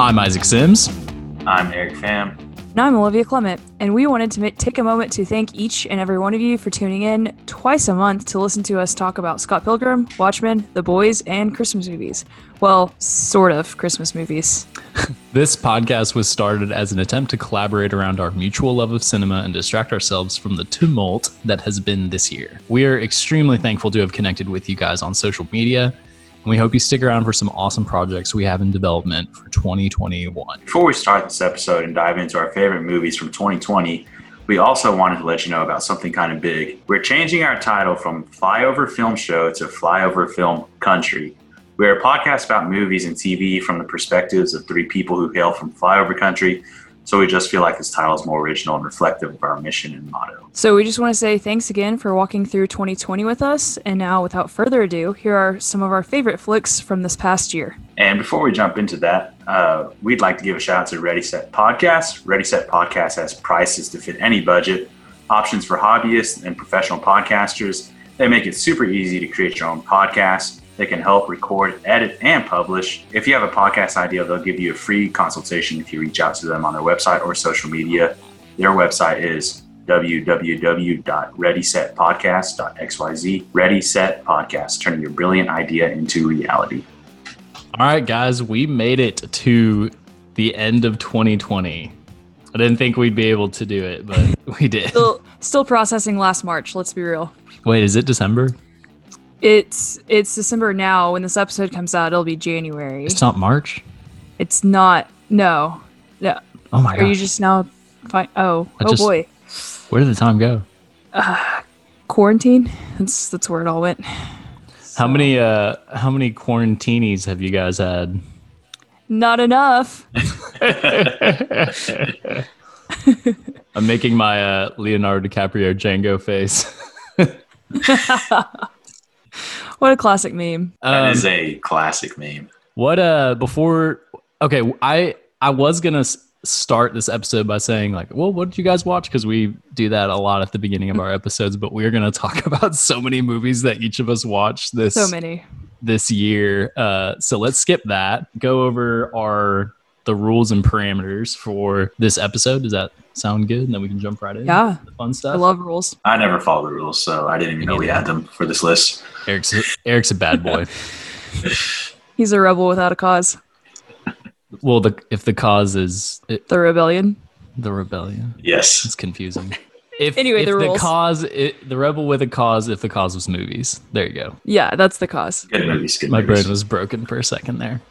I'm Isaac Sims. I'm Eric Pham. And I'm Olivia Clement, and we wanted to ma- take a moment to thank each and every one of you for tuning in twice a month to listen to us talk about Scott Pilgrim, Watchmen, The Boys, and Christmas movies. Well, sort of Christmas movies. This podcast was started as an attempt to collaborate around our mutual love of cinema and distract ourselves from the tumult that has been this year. We are extremely thankful to have connected with you guys on social media, and we hope you stick around for some awesome projects we have in development for 2021. Before we start this episode and dive into our favorite movies from 2020, we also wanted to let you know about something kind of big. We're changing our title from Flyover Film Show to Flyover Film Country. We're a podcast about movies and TV from the perspectives of three people who hail from flyover country. So we just feel like this title is more original and reflective of our mission and motto. So we just want to say thanks again for walking through 2020 with us. And now, without further ado, here are some of our favorite flicks from this past year. And before we jump into that, uh, we'd like to give a shout out to Ready Set Podcast. Ready Set Podcast has prices to fit any budget, options for hobbyists and professional podcasters. They make it super easy to create your own podcast. They can help record, edit, and publish. If you have a podcast idea, they'll give you a free consultation if you reach out to them on their website or social media. Their website is www.readysetpodcast.xyz. Ready Set Podcast, turning your brilliant idea into reality. All right, guys, we made it to the end of 2020. I didn't think we'd be able to do it, but we did. Still, still processing last March, let's be real. Wait, is it December? It's it's December now. When this episode comes out, it'll be January. It's not March? It's not. No, no. Oh my god. Are you just now? Fi- oh, I oh just- boy. Where did the time go? Quarantine. That's that's where it all went. How many uh how many quarantinis have you guys had? Not enough. I'm making my uh Leonardo DiCaprio Django face. What a classic meme. That Um, is a classic meme. What uh before okay, I I was going to start this episode by saying like, "Well, what did you guys watch?" cuz we do that a lot at the beginning of our episodes, but we're going to talk about so many movies that each of us watched this So many. this year. Uh so let's skip that. Go over our the rules and parameters for this episode. Does that sound good? And then we can jump right in. Yeah. The fun stuff. I love rules. I never follow the rules, so I didn't even know we had them for this list. Eric's Eric's a bad boy. He's a rebel without a cause. well, the if the cause is it, The rebellion. the rebellion. Yes. It's confusing. If, Anyway, if the the, cause, it, the rebel with a cause, if the cause was movies. There you go. Yeah, that's the cause. Good movies. Good My movies. brain was broken for a second there.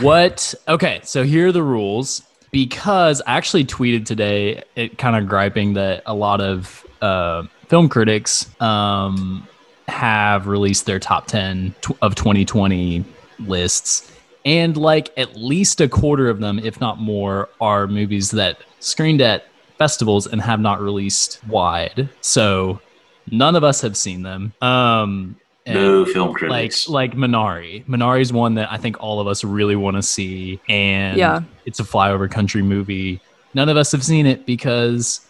What? Okay, so here are the rules. Because I actually tweeted today, it kind of griping that a lot of uh, film critics um, have released their top 10 tw- of 2020 lists. And like at least a quarter of them, if not more, are movies that screened at festivals and have not released wide. So none of us have seen them. Um, No film critics. like critics. like Minari. Minari's one that I think all of us really want to see, and Yeah. it's a flyover country movie. None of us have seen it because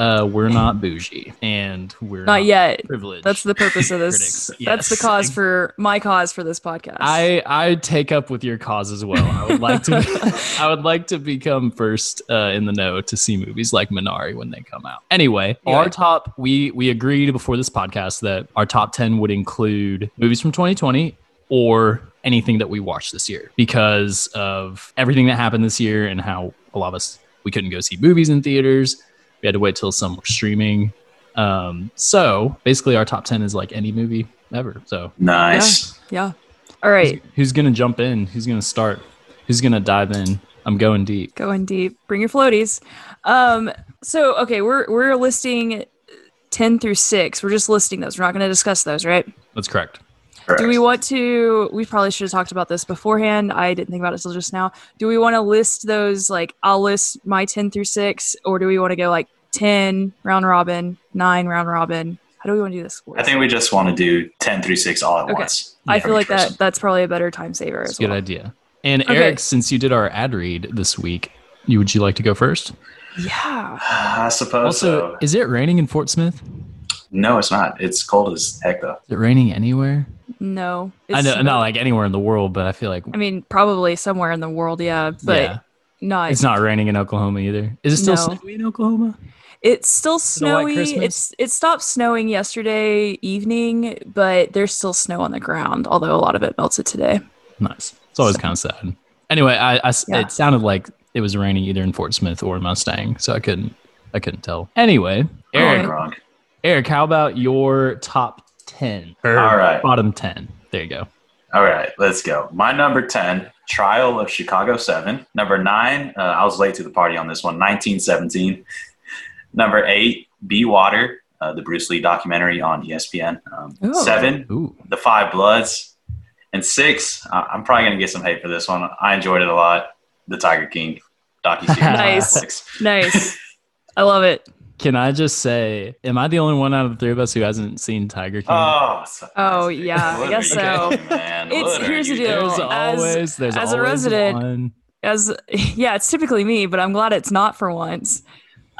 uh, we're not bougie and we're Not yet. privileged. That's the purpose of this. Critics, That's the cause for my cause for this podcast. I I take up with your cause as well. I would like to I would like to become first uh, in the know to see movies like Minari when they come out. Anyway, our top we we agreed before this podcast that our top 10 would include movies from 2020 or anything that we watched this year because of everything that happened this year and how a lot of us we couldn't go see movies in theaters. We had to wait till some were streaming. Um, so basically our top 10 is like any movie ever. So nice. yeah. All right. Who's gonna jump in? Who's gonna start? Who's gonna dive in? I'm going deep. Going deep. Bring your floaties. Um. So okay, we're we're listing ten through six. We're just listing those. We're not going to discuss those, right? That's correct. Correct. Do we want to? We probably should have talked about this beforehand. I didn't think about it until just now. Do we want to list those? Like, I'll list my ten through six, or do we want to go like ten round robin, nine round robin? How do we want to do this? I think we just want to do 10 through 6 all at Okay. once. I feel like person. that that's probably a better time saver as That's good well. idea. And Okay. Eric, since you did our ad read this week, you would you like to go first? Yeah. I suppose Also, so. is it raining in Fort Smith? No, it's not. It's cold as heck, though. Is it raining anywhere? No. I know, not like anywhere in the world, but I feel like I mean, probably somewhere in the world, yeah. But yeah. Nice. It's not raining in Oklahoma either. Is it still No. snowy in Oklahoma? It's still snowy. It's it stopped snowing yesterday evening, but there's still snow on the ground. Although a lot of it melted today. Nice. It's always kind of sad. Anyway, I Yeah. it sounded like it was raining either in Fort Smith or Mustang, so I couldn't I couldn't tell. Anyway, Eric, Going wrong. Eric, how about your top ten? All right. bottom ten. There you go. All right, let's go. My number 10, Trial of Chicago 7. Number 9, uh, I was late to the party on this one, 1917. Number 8, Be Water, uh, the Bruce Lee documentary on ESPN. Um, Ooh. 7, Ooh, The Five Bloods. And 6, uh, I'm probably going to get some hate for this one. I enjoyed it a lot. The Tiger King docu-series. Nice. Nice. I love it. Can I just say, am I the only one out of the three of us who hasn't seen Tiger King? Oh, Oh, nasty. yeah, I guess so. man? It's- here's the deal. there's as- always there's as a always resident, one. As yeah, it's typically me, but I'm glad it's not for once.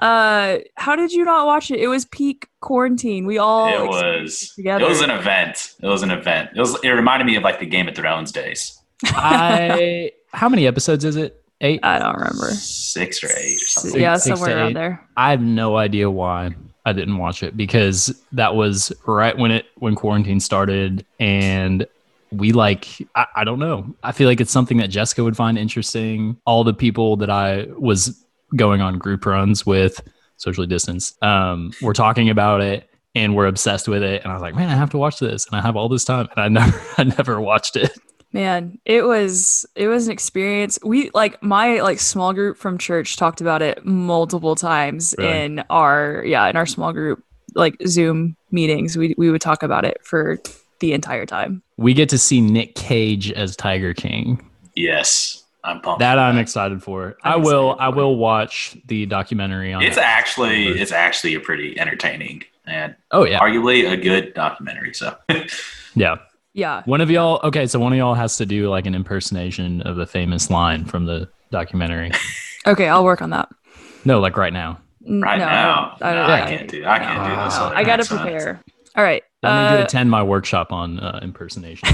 Uh, how did you not watch it? It was peak quarantine. We all it experienced was together. it was an event it was an event it was it reminded me of like the game of thrones days I how many episodes is it? Eight. I don't remember. six or eight or something Six- yeah, six somewhere around there. I have no idea why I didn't watch it because that was right when it when quarantine started and we like I, I don't know. I feel like it's something that Jessica would find interesting. All the people that I was going on group runs with, socially distanced, um, were talking about it and we're obsessed with it. And I was like, man, I have to watch this. And I have all this time and I never I never watched it. Man, it was it was an experience. We like my like small group from church talked about it multiple times Really? in our yeah, in our small group like Zoom meetings. We we would talk about it for the entire time. We get to see Nick Cage as Tiger King. yes i'm pumped That I'm excited for. i I'm will. excited I will watch the documentary on. it's it. actually it's actually a pretty entertaining and oh yeah, arguably a good documentary so yeah. Yeah. One of y'all. Okay, so one of y'all has to do like an impersonation of a famous line from the documentary. Okay, I'll work on that. no, like right now. Right no, now I, no, don't- I I- can't do i can't do this I gotta accent. prepare. All right. Let me to Uh, attend my workshop on uh, impersonation.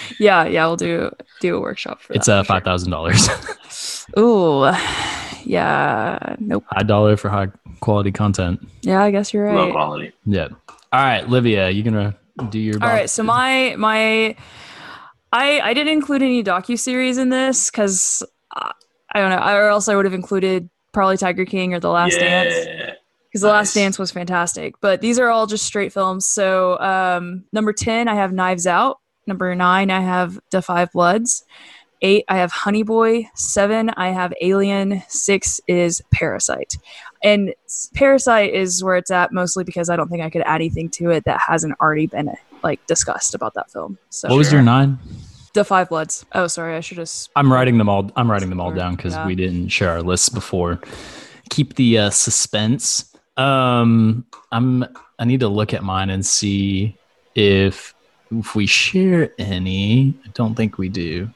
yeah, yeah, we'll do do a workshop for it's that. uh five thousand dollars. Ooh, yeah, nope. High dollar for high quality content. Yeah, I guess you're right. low quality Yeah. All right, Livia, you gonna do your? All bottom right, so my my, I I didn't include any docu series in this because I don't know, or else I would have included probably Tiger King or The Last Dance yeah because The Last Dance was fantastic. But these are all just straight films. So um, number ten, I have Knives Out. Number nine, I have The Five Bloods. Eight, I have Honey Boy. Seven, I have Alien. Six is Parasite. And Parasite is where it's at mostly because I don't think I could add anything to it that hasn't already been like discussed about that film. So What was your nine? The Five Bloods. Oh, sorry, I should have. I'm writing them all. I'm writing them all down because yeah. we didn't share our lists before. Keep the uh, suspense. Um, I'm. I need to look at mine and see if if we share any. I don't think we do.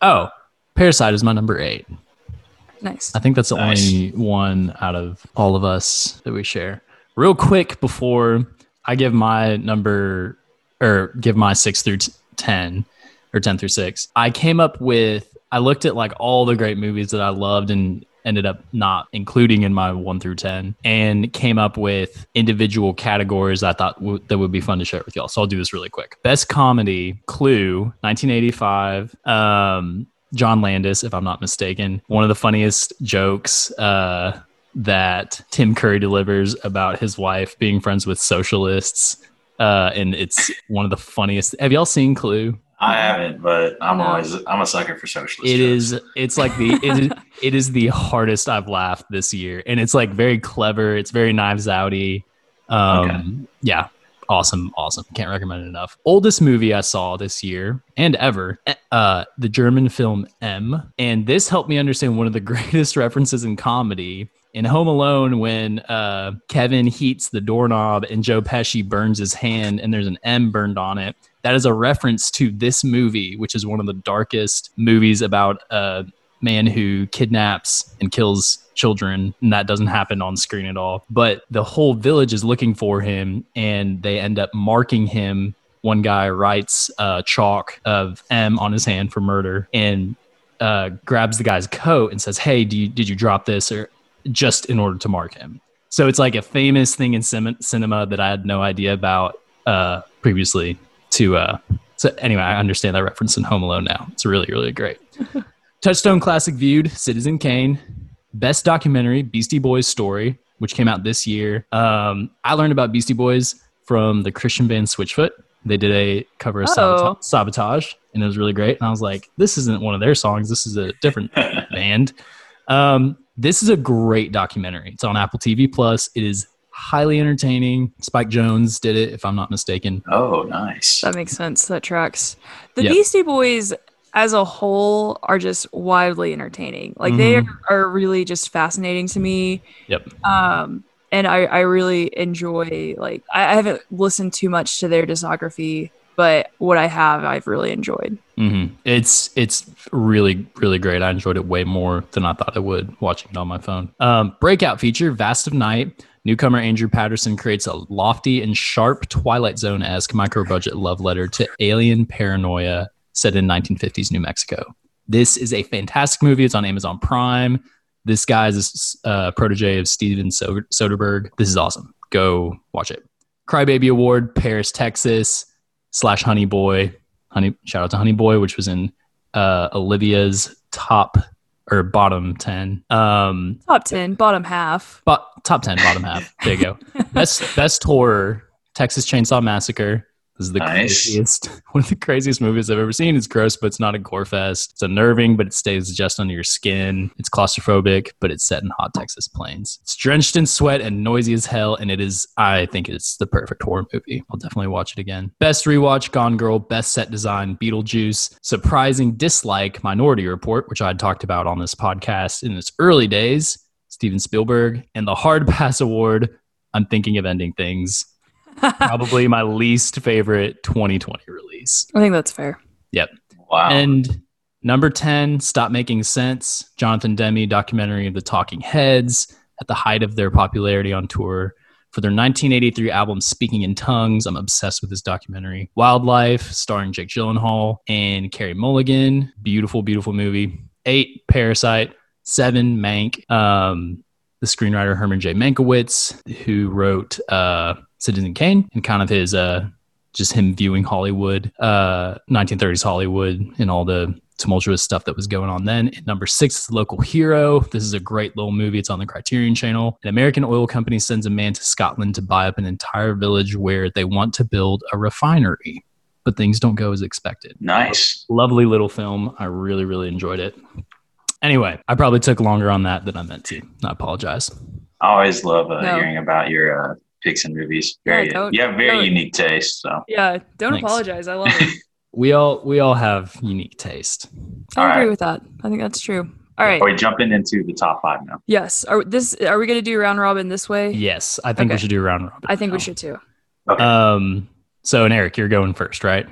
Oh, Parasite is my number eight. Nice. I think that's the Nice. only one out of all of us that we share. Real quick before I give my number or give my six through t- 10 or 10 through six, I came up with, I looked at like all the great movies that I loved and ended up not including in my one through 10 and came up with individual categories I thought w- that would be fun to share with y'all. So I'll do this really quick. Best comedy, Clue, 1985. Um, John Landis, if I'm not mistaken. One of the funniest jokes uh, that Tim Curry delivers about his wife being friends with socialists. Uh, and it's one of the funniest. Have y'all seen Clue? i haven't but i'm No. always i'm a sucker for socialist It jokes. is. It's like the. It is, it is the hardest I've laughed this year, and it's like very clever. It's very Knives Outy. Um, Okay. Yeah, awesome, awesome. Can't recommend it enough. Oldest movie I saw this year and ever. Uh, the German film M, and this helped me understand one of the greatest references in comedy. In Home Alone, when uh, Kevin heats the doorknob and Joe Pesci burns his hand, and there's an M burned on it, that is a reference to this movie, which is one of the darkest movies about a man who kidnaps and kills children, and that doesn't happen on screen at all. But the whole village is looking for him, and they end up marking him. One guy writes uh, chalk of M on his hand for murder, and uh, grabs the guy's coat and says, "Hey, you, did you drop this?" Or just in order to mark him. So it's like a famous thing in cin- cinema that I had no idea about uh, previously. To uh, so anyway, I understand that reference in Home Alone now. It's really really great. Touchstone Classic viewed Citizen Kane, best documentary Beastie Boys story, which came out this year. Um, I learned about Beastie Boys from the Christian band Switchfoot. They did a cover of. Sabota- Sabotage, and it was really great. And I was like, this isn't one of their songs. This is a different band. Um, this is a great documentary. It's on Apple TV Plus. It is highly entertaining. Spike Jonze did it, if I'm not mistaken. Oh, nice. That makes sense. That tracks. The Yep. Beastie Boys as a whole are just wildly entertaining. Like they Mhm. are, are really just fascinating to me. Yep. Um, and I, I really enjoy like I, I haven't listened too much to their discography, but what I have I've really enjoyed. hmm It's it's really really great. I enjoyed it way more than I thought I would watching it on my phone. Um, breakout feature: Vast of Night. Newcomer Andrew Patterson creates a lofty and sharp Twilight Zone esque micro budget love letter to alien paranoia set in 1950s New Mexico. This is a fantastic movie. It's on Amazon Prime. This guy is a uh, protege of Steven Soderbergh. This is awesome. Go watch it. Crybaby Award, Paris, Texas, slash Honey Boy. Honey, shout out to Honey Boy, which was in uh, Olivia's top or bottom 10. Um, Top ten, bottom half. but top 10, bottom half. There you go. best, best horror, Texas Chainsaw Massacre. This is the Nice. craziest, one of the craziest movies I've ever seen. It's gross, but it's not a gore fest. It's unnerving, but it stays just under your skin. It's claustrophobic, but it's set in hot Texas plains. It's drenched in sweat and noisy as hell, and it is, I think it's the perfect horror movie. I'll definitely watch it again. Best rewatch, Gone Girl. Best set design, Beetlejuice. Surprising dislike, Minority Report, which I had talked about on this podcast in its early days. Steven Spielberg. And the Hard Pass Award, I'm thinking of ending things probably my least favorite 2020 release. I think that's fair. Yep. Wow. And number 10, Stop Making Sense, Jonathan Demme documentary of the Talking Heads at the height of their popularity on tour. For their 1983 album Speaking in Tongues, I'm obsessed with this documentary. Wildlife, starring Jake Gyllenhaal and Carey Mulligan. Beautiful, beautiful movie. Eight, Parasite. Seven, Mank. Um, the screenwriter Herman J. Mankiewicz, who wrote uh, Citizen Kane and kind of his uh, just him viewing Hollywood, uh, 1930s Hollywood, and all the tumultuous stuff that was going on then. Number six is Local Hero. This is a great little movie. It's on the Criterion Channel. An American oil company sends a man to Scotland to buy up an entire village where they want to build a refinery, but things don't go as expected. nice. Lovely little film. I really, really enjoyed it. Anyway, I probably took longer on that than I meant to. I apologize. I always love uh, No. hearing about your uh, picks and movies. Very, Yeah, you have very don't. unique taste. So, Yeah, don't Thanks. apologize. I love it. We all we all have unique taste. I All agree right. with that. I think that's true. All right. are we jumping into the top five now? Yes. Are this? Are we going to do round robin this way? Yes, I think we should do round robin. I think we should too. Okay. Um. So, and Eric, you're going first, right?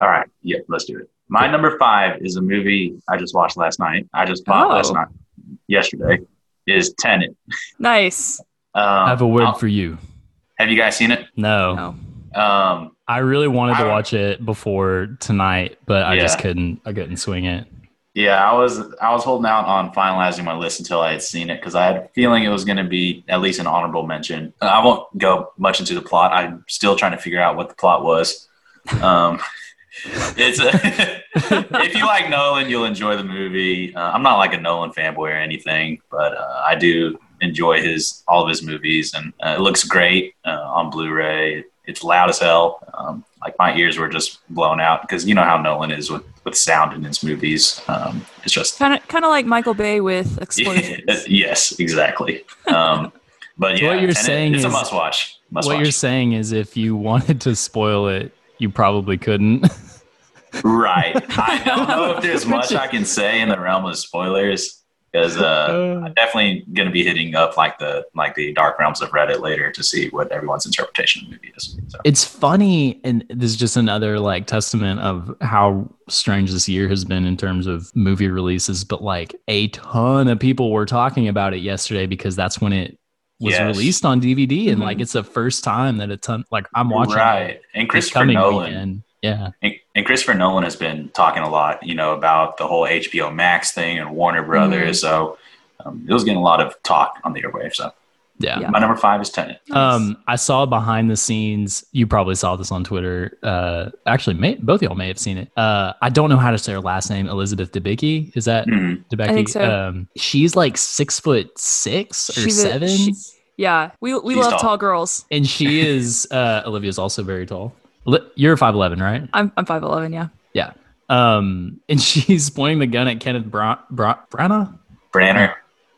All right. Yeah, let's do it. My number five is a movie I just watched last night. I just bought Oh. last night, yesterday. Is Tenet. Nice. Um, I have a word I'll- for you. Have you guys seen it? No, No. Um, I really wanted to watch it before tonight, but I just couldn't. I couldn't swing it. yeah, I was I was holding out on finalizing my list until I had seen it because I had a feeling it was going to be at least an honorable mention. I won't go much into the plot. I'm still trying to figure out what the plot was. Um, it's a, if you like Nolan, you'll enjoy the movie. Uh, I'm not like a Nolan fanboy or anything, but uh, I do enjoy his all of his movies, and uh, it looks great uh, on Blu-ray. It's loud as hell. Um, like my ears were just blown out because you know how Nolan is with with sound in his movies. Um, it's just Kind of, kind of like Michael Bay with explosions. yes, exactly. Um, but So yeah, what you're Tenet, saying it's a must watch. Must what watch. you're saying is, if you wanted to spoil it, you probably couldn't. Right. I don't know if there's much I can say in the realm of spoilers because uh, I'm definitely going to be hitting up like the like the dark realms of Reddit later to see what everyone's interpretation of the movie is. So, it's funny and this is just another like testament of how strange this year has been in terms of movie releases but like a ton of people were talking about it yesterday because that's when it was Yes. released on dvd and Mhm. like it's the first time that a ton like i'm watching right. it And Christopher coming Nolan. weekend Yeah. And, and Christopher Nolan has been talking a lot, you know, about the whole HBO Max thing and Warner Brothers. So um, it was getting a lot of talk on the airwaves. So Yeah. Yeah. my number five is Tenet. Um, I saw behind the scenes. You probably saw this on Twitter. Uh, actually, may, both of y'all may have seen it. Uh, I don't know how to say her last name. Elizabeth Debicki. Is that. Debicki? I think so. Um, she's like six foot six or She's a- seven, she- yeah, we we She's love tall. tall girls. and she is. Uh, Olivia's also very tall. Li- You're five eleven, right? I'm I'm five eleven. Yeah. Yeah. Um, and she's pointing the gun at Kenneth Bra- Bra- Branagh. Branner.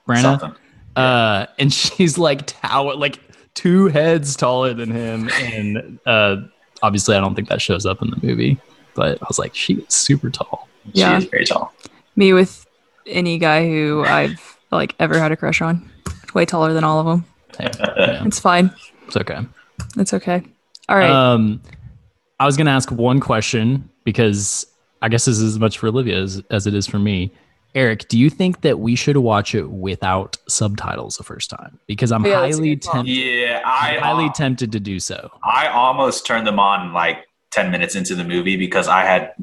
Branagh. Something. Uh, and she's like tower, like two heads taller than him, and uh, obviously I don't think that shows up in the movie. But I was like, she's super tall. Yeah. She very tall. Me with any guy who I've like ever had a crush on. Way taller than all of them. Yeah, It's fine. it's okay. It's okay. All right. Um, I was gonna ask one question because I guess this is as much for Olivia as, as it is for me. Eric, do you think that we should watch it without subtitles the first time? Because I'm Yeah, highly tempted, Yeah, I highly tempted to do so. I almost turned them on like 10 minutes into the movie because I had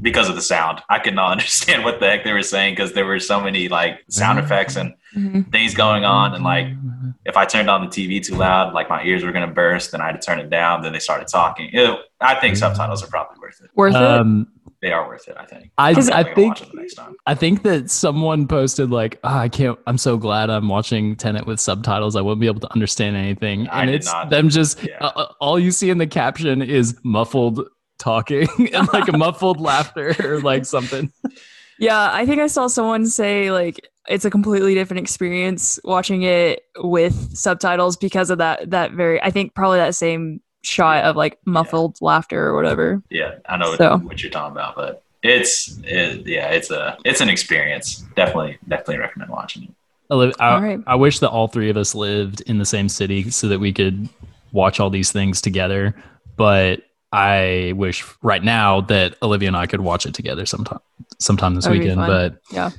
because of the sound. I could not understand what the heck they were saying because there were so many like sound effects and Mhm. things going on and like if I turned on the TV too loud, like my ears were gonna burst and I had to turn it down. Then they started talking. Ew, I think subtitles are probably worth it. Worth it. Um, They are worth it. I think. I, 'Cause I think watch it the next time. I think that someone posted like, oh, I can't. I'm so glad I'm watching Tenet with subtitles. I won't be able to understand anything, and it's not. them just Yeah. uh, all you see in the caption is muffled talking and like a muffled laughter or like something. Yeah, I think I saw someone say like it's a completely different experience watching it with subtitles because of that that very I think probably that same shot of like muffled laughter or whatever. Yeah, I know So- what, what you're talking about, but it's it, yeah, it's a it's an experience. Definitely, definitely recommend watching it. Oliv- I, All right. I wish that all three of us lived in the same city so that we could watch all these things together. But I wish right now that Olivia and I could watch it together sometime sometime this That'd weekend. But Yeah.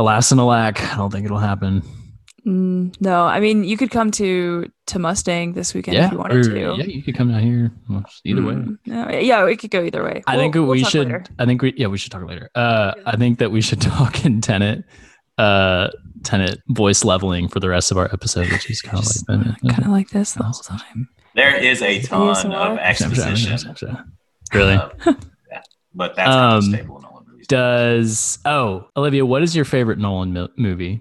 Alas and alack, I don't think it'll happen. Mm, no, I mean you could come to to Mustang this weekend yeah, if you wanted or- to. yeah, you could come down here. Well, Either way. Mm, no, yeah, it could go either way. I We'll- think we'll we talk should. later. I think we. Yeah, we should talk later. Uh, I think that we should talk in Tenet, uh, Tenet voice leveling for the rest of our episode, which is kind of like kind of like this the whole time. There is a ton ASMR? of exposition, Really? uh, yeah, but that's kind of Um, a Does oh Olivia? What is your favorite Nolan mo- movie?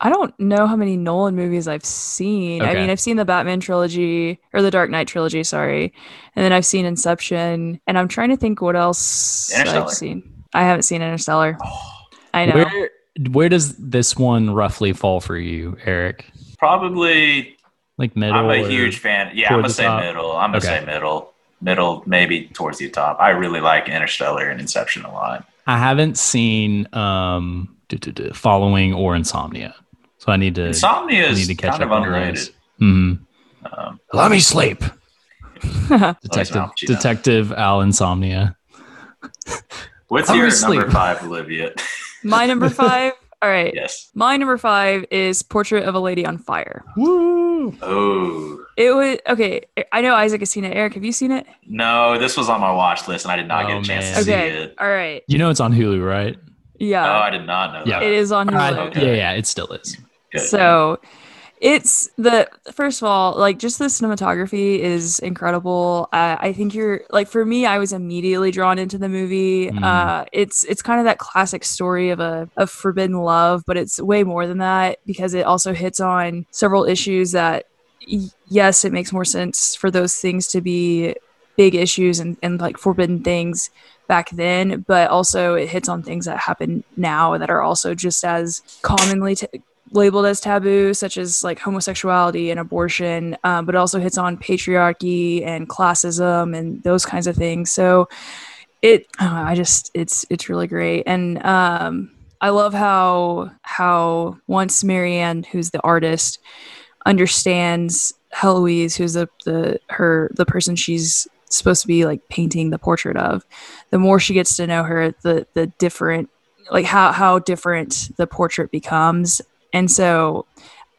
I don't know how many Nolan movies I've seen. I mean, I've seen the Batman trilogy or the Dark Knight trilogy, sorry. And then I've seen Inception. And I'm trying to think what else I've seen. I haven't seen Interstellar. Oh, I know. Where where does this one roughly fall for you, Eric? Probably, Like middle? I'm a huge fan. Yeah, I'm gonna say top? middle. I'm gonna Okay. say middle, middle, maybe towards the top. I really like Interstellar and Inception a lot. I haven't seen um duh, duh, duh, Following or Insomnia, so I need to Insomnia I need is to catch kind of up on underrated. those. Mhm. Um, Let me sleep. Al Detective Pacino. Detective Al Insomnia. what's Let me your sleep. number five, Olivia? My number five. All right. yes. My number five is Portrait of a Lady on Fire. Woo! Oh It was okay. I know Isaac has seen it. Eric, have you seen it? no, this was on my watch list, and I did not get Oh, a chance man. to see Okay. it. All right. You know it's on Hulu, right? Yeah. Oh, I did not know Yeah. that. it is on Hulu. Uh, Okay. Yeah, yeah, it still is. Good. So it's the first of all, like just the cinematography is incredible. Uh, I think you're like for me, I was immediately drawn into the movie. Mm. Uh, it's it's kind of that classic story of a of forbidden love, but it's way more than that because it also hits on several issues that y- yes, it makes more sense for those things to be big issues and, and like forbidden things back then, but also it hits on things that happen now that are also just as commonly t- labeled as taboo, such as like homosexuality and abortion, um, but also hits on patriarchy and classism and those kinds of things. So it, I I just, it's, it's really great. And, um, I love how, how once Marianne, who's the artist, understands Heloise, who's the, the, her, the person she's supposed to be like painting the portrait of, the more she gets to know her, the, the different, like how, how different the portrait becomes and so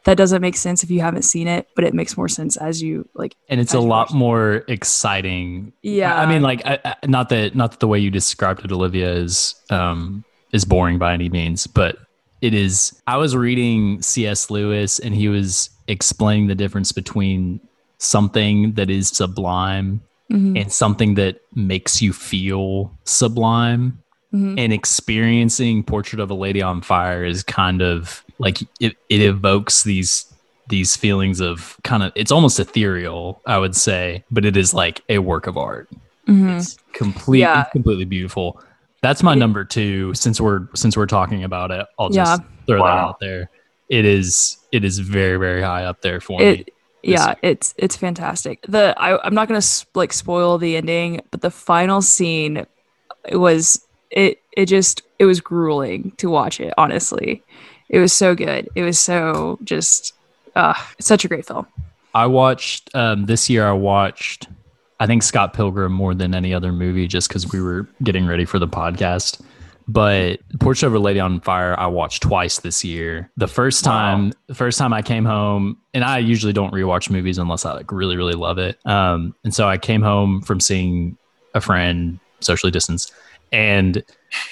that doesn't make sense if you haven't seen it, but it makes more sense as you like. and it's a lot watch more exciting. Yeah. I mean, like, I, I, not that not that the way you described it, Olivia, is um is boring by any means, but it is. I was reading C.S. Lewis, and he was explaining the difference between something that is sublime Mhm. and something that makes you feel sublime. Mhm. And experiencing Portrait of a Lady on Fire is kind of like it, it evokes these these feelings of kind of it's almost ethereal, I would say, but it is like a work of art. Mhm. It's complete Yeah. it's completely beautiful. That's my number two. Since we're since we're talking about it, I'll Yeah. just throw that out there. It is it is very very high up there for me. It yeah, it's it's fantastic. The I, I'm not gonna like spoil the ending, but the final scene it was it it just it was grueling to watch it. Honestly, it was so good. It was so just uh, such a great film. I watched um, this year. I watched, I think Scott Pilgrim more than any other movie, just because we were getting ready for the podcast. But a Lady on Fire, I watched twice this year. The first Wow. time, the first time I came home, and I usually don't rewatch movies unless I like really, really love it. Um, and so I came home from seeing a friend, socially distanced, and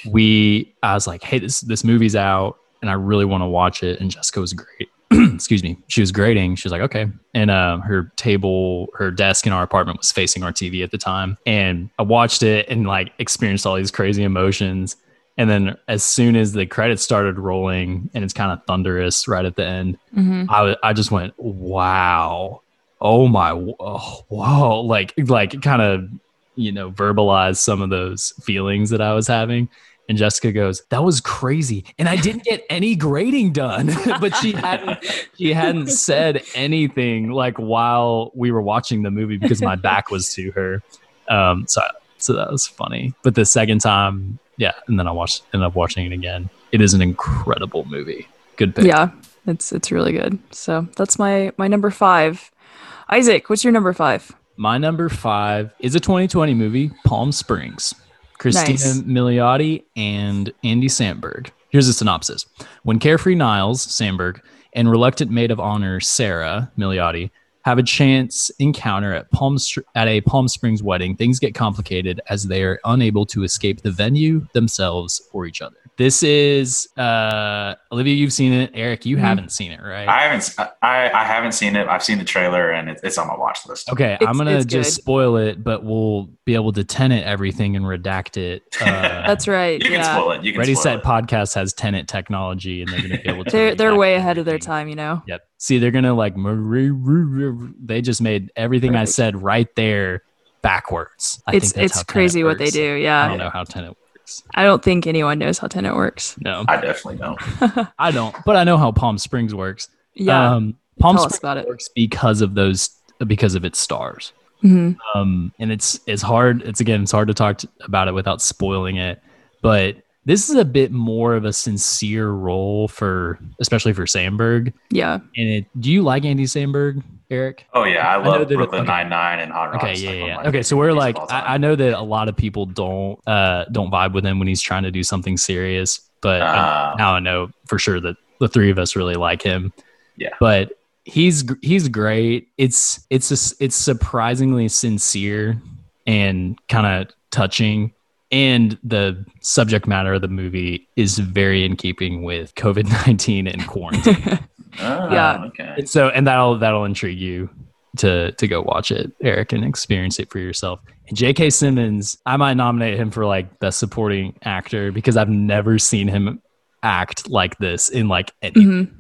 we, I was like, "Hey, this this movie's out, and I really want to watch it." And Jessica was great excuse me, she was grading. She was like, okay. And um, her table, her desk in our apartment was facing our TV at the time. And I watched it and like experienced all these crazy emotions. And then as soon as the credits started rolling and it's kind of thunderous right at the end, hmm I, I just went, wow. Oh my, oh, whoa. Like, like kind of, you know, verbalize some of those feelings that I was having. And Jessica goes, "That was crazy," and I didn't get any grading done. but she hadn't, she hadn't said anything like while we were watching the movie because my back was to her. Um, so, so that was funny. But the second time, yeah, and then I watched, ended up watching it again. It is an incredible movie. Good pick. Yeah, it's it's really good. So that's my my number five. Isaac, what's your number five? My number five is a 2020 movie, Palm Springs. Christina Nice. Milioti and Andy Samberg. Here's a synopsis. When carefree Niles, Samberg, and reluctant maid of honor, Sarah Milioti, have a chance encounter at Palm at a Palm Springs wedding, things get complicated as they are unable to escape the venue, themselves, or each other. This is uh Olivia, you've seen it. Eric, you Mhm. haven't seen it, right? I haven't. I, I haven't seen it. I've seen the trailer and it, it's on my watch list. Okay, It's- I'm gonna just good. spoil it, but we'll be able to Tenet everything and redact it. Uh, That's right. You can yeah, spoil it. You can Ready spoil Set it. Podcast has Tenet technology, and they're gonna be able to. they're they're way ahead of their time. You know. Yep. See, they're gonna like. They just made everything I said right there backwards. I it's think that's it's crazy Tenet what they do. Yeah, I don't know how Tenet works. I don't think anyone knows how Tenet works. No, I definitely don't. I don't. But I know how Palm Springs works. Yeah. Um, Palm Tell Springs about it. works because of those because of its stars. Mhm. um and it's it's hard it's again it's hard to talk to, about it without spoiling it but this is a bit more of a sincere role for especially for samberg Yeah. and it do you like andy samberg eric Oh yeah, I know love that it- Brooklyn okay. Nine Nine and Hot Rods. okay yeah one yeah, my yeah. okay so we're like I. I know that a lot of people don't uh don't vibe with him when he's trying to do something serious but I- Ah. now i know for sure that the three of us really like him Yeah. but he's he's great it's it's just it's surprisingly sincere and kind of touching and the subject matter of the movie is very in keeping with covid-19 and quarantine Oh, Yeah. Okay. and so and that'll that'll intrigue you to to go watch it eric and experience it for yourself and j.k simmons i might nominate him for like best supporting actor because i've never seen him act like this in like any Mhm.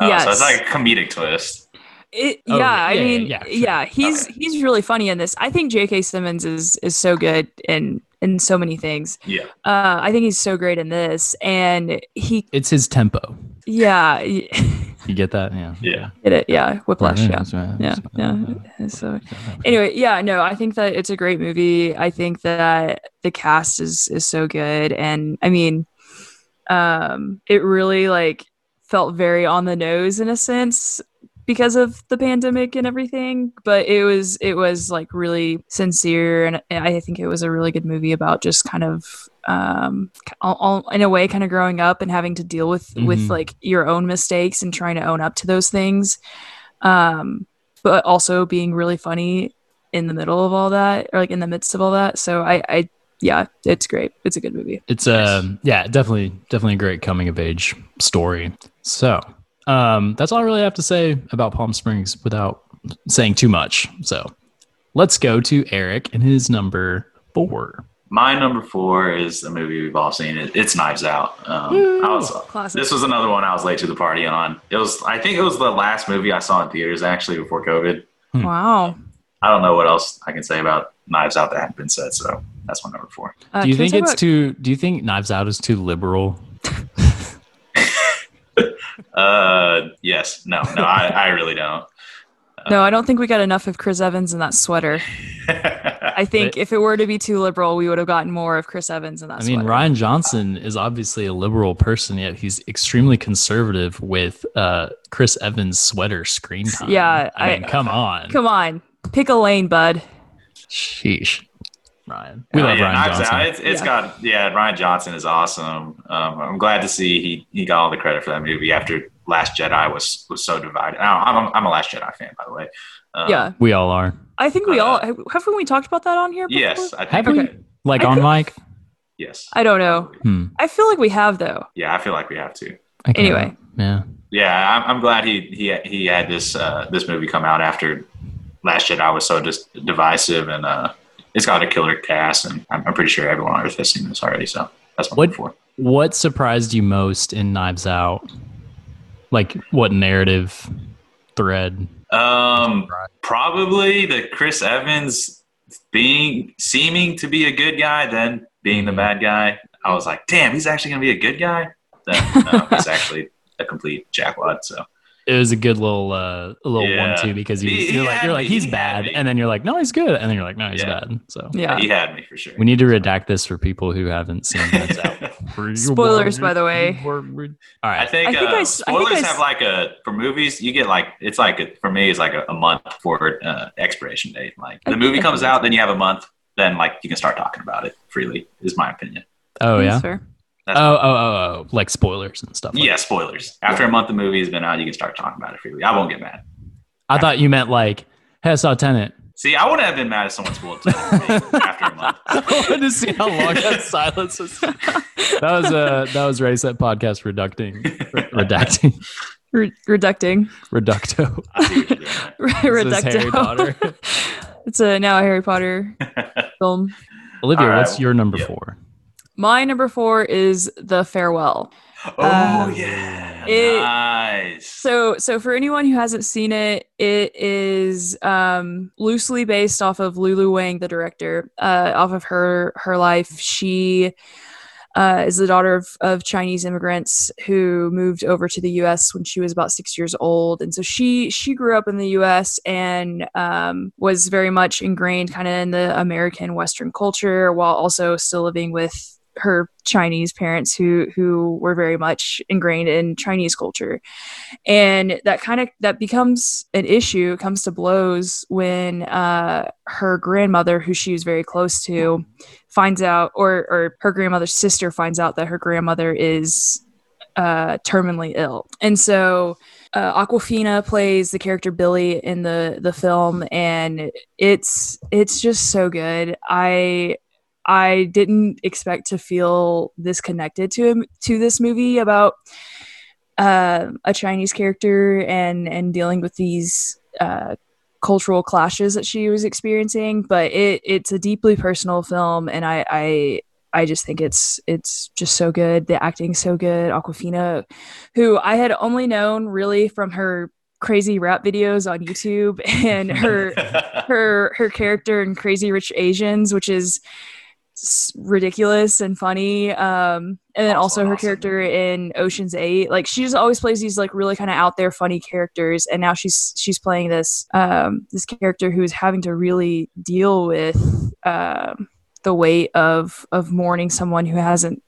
Oh, yes. So it's like a comedic twist. It, Oh, yeah, I yeah, yeah, mean, yeah, yeah, sure. he's Okay. he's really funny in this. I think J.K. Simmons is is so good in in so many things. Yeah. Uh, I think he's so great in this, and he, it's his tempo. Yeah, you get that? Yeah. Yeah. did it, yeah, Whiplash, yeah, yeah. Yeah, yeah. So anyway, yeah, no, I think that it's a great movie. I think that the cast is is so good, and I mean, um, it really like felt very on the nose in a sense because of the pandemic and everything but it was it was like really sincere and, and i think it was a really good movie about just kind of um, all, all, in a way, kind of growing up and having to deal with with Mhm. like your own mistakes and trying to own up to those things, um, but also being really funny in the middle of all that or like in the midst of all that. So I, I yeah, it's great. It's a good movie. It's um yeah, definitely definitely a great coming of age story. So, um that's all I really have to say about Palm Springs without saying too much. So, let's go to Eric and his number 4. My number four is a movie we've all seen. It, it's Knives Out. Um, I was, Classic. this was another one I was late to the party on. It was, I think it was the last movie I saw in theaters actually before COVID. wow. I don't know what else I can say about Knives Out that hadn't been said. So that's my number four. Uh, do you think talk it's too do you think Knives Out is too liberal? Uh, yes, no, no, I, I really don't. about- no, I don't think we got enough of Chris Evans in that sweater. I think But- if it were to be too liberal, we would have gotten more of Chris Evans in that. I mean, sweater. Rian Johnson is obviously a liberal person, yet he's extremely conservative with uh, Chris Evans' sweater screen time. Yeah, I, I- mean, come on, Come on, pick a lane, bud. sheesh, Rian. We Uh, love yeah, Rian Knives Johnson. Out. It's, it's Yeah. got yeah. Rian Johnson is awesome. Um, I'm glad to see he he got all the credit for that movie after Last Jedi was was so divided. I don't- I'm a Last Jedi fan, by the way. Um, yeah, we all are. I think we uh, all haven't we talked about that on here. Before? Yes, I think Have we we? Like I on think- mic? Yes. I don't know. Hmm. I feel like we have though. Yeah, I feel like we have to. Anyway. yeah. Yeah, I'm, I'm glad he he he had this uh, this movie come out after Last Jedi was so just divisive, and uh, it's got a killer cast, and I'm, I'm pretty sure everyone on Earth has seen this already. So that's What- four. What surprised you most in Knives Out? Like what narrative thread? Um, probably the Chris Evans being seeming to be a good guy, then being the bad guy. I was like, damn, he's actually gonna be a good guy. Then no, he's actually a complete jackwad. So It was a good little uh, a little Yeah. one two because you, He- he you're like you're like he's He bad, and then you're like no he's good, and then you're like no he's Yeah. bad. So Yeah. he had me for sure. we need to redact this for people who haven't seen Knives Out. Spoilers, by the way. All I think, I think uh, I s- I think spoilers I s- have like a for movies. You get like it's like a, for me it's like a, a month for uh, expiration date. Like the movie comes out, then you have a month. Then like you can start talking about it freely. Is my opinion. oh yeah, fair. That's oh oh oh oh like spoilers and stuff. Like yeah, spoilers. After a month the movie has been out, you can start talking about it freely. I won't get mad. I thought you meant like hey I saw Tenet. See, I wouldn't have been mad if someone spoiled it after a month. I wanted to see how long that silence was. That was uh that was Ready Set Podcast reducting re- redacting Re- reducting. reducto. I see what you're doing. This is Harry Potter. it's a now a Harry Potter film. Olivia, All right. what's your number Yeah. four? My number four is The Farewell. Oh Um, yeah, it- nice. So, so for anyone who hasn't seen it, it is um, loosely based off of Lulu Wang, the director, uh, off of her her life. She uh, is the daughter of, of Chinese immigrants who moved over to the U.S. when she was about six years old, and so she she grew up in the U.S. and um, was very much ingrained kind of in the American Western culture, while also still living with her Chinese parents who who were very much ingrained in Chinese culture and that kind of that becomes an issue comes to blows when uh her grandmother who she was very close to finds out or or her grandmother's sister finds out that her grandmother is uh terminally ill and so uh, Awkwafina plays the character Billy in the the film, and it's it's just so good. I I didn't expect to feel this connected to him to this movie about uh, a Chinese character and and dealing with these uh, cultural clashes that she was experiencing. But it it's a deeply personal film, and I I I just think it's it's just so good. The acting's so good. Awkwafina, who I had only known really from her crazy rap videos on YouTube and her her her character in Crazy Rich Asians, which is ridiculous and funny. Um, and then Also also her awesome. character in Ocean's Eight, like she just always plays these like really kind of out there funny characters, and now she's she's playing this um, this character who's having to really deal with um, the weight of of mourning someone who hasn't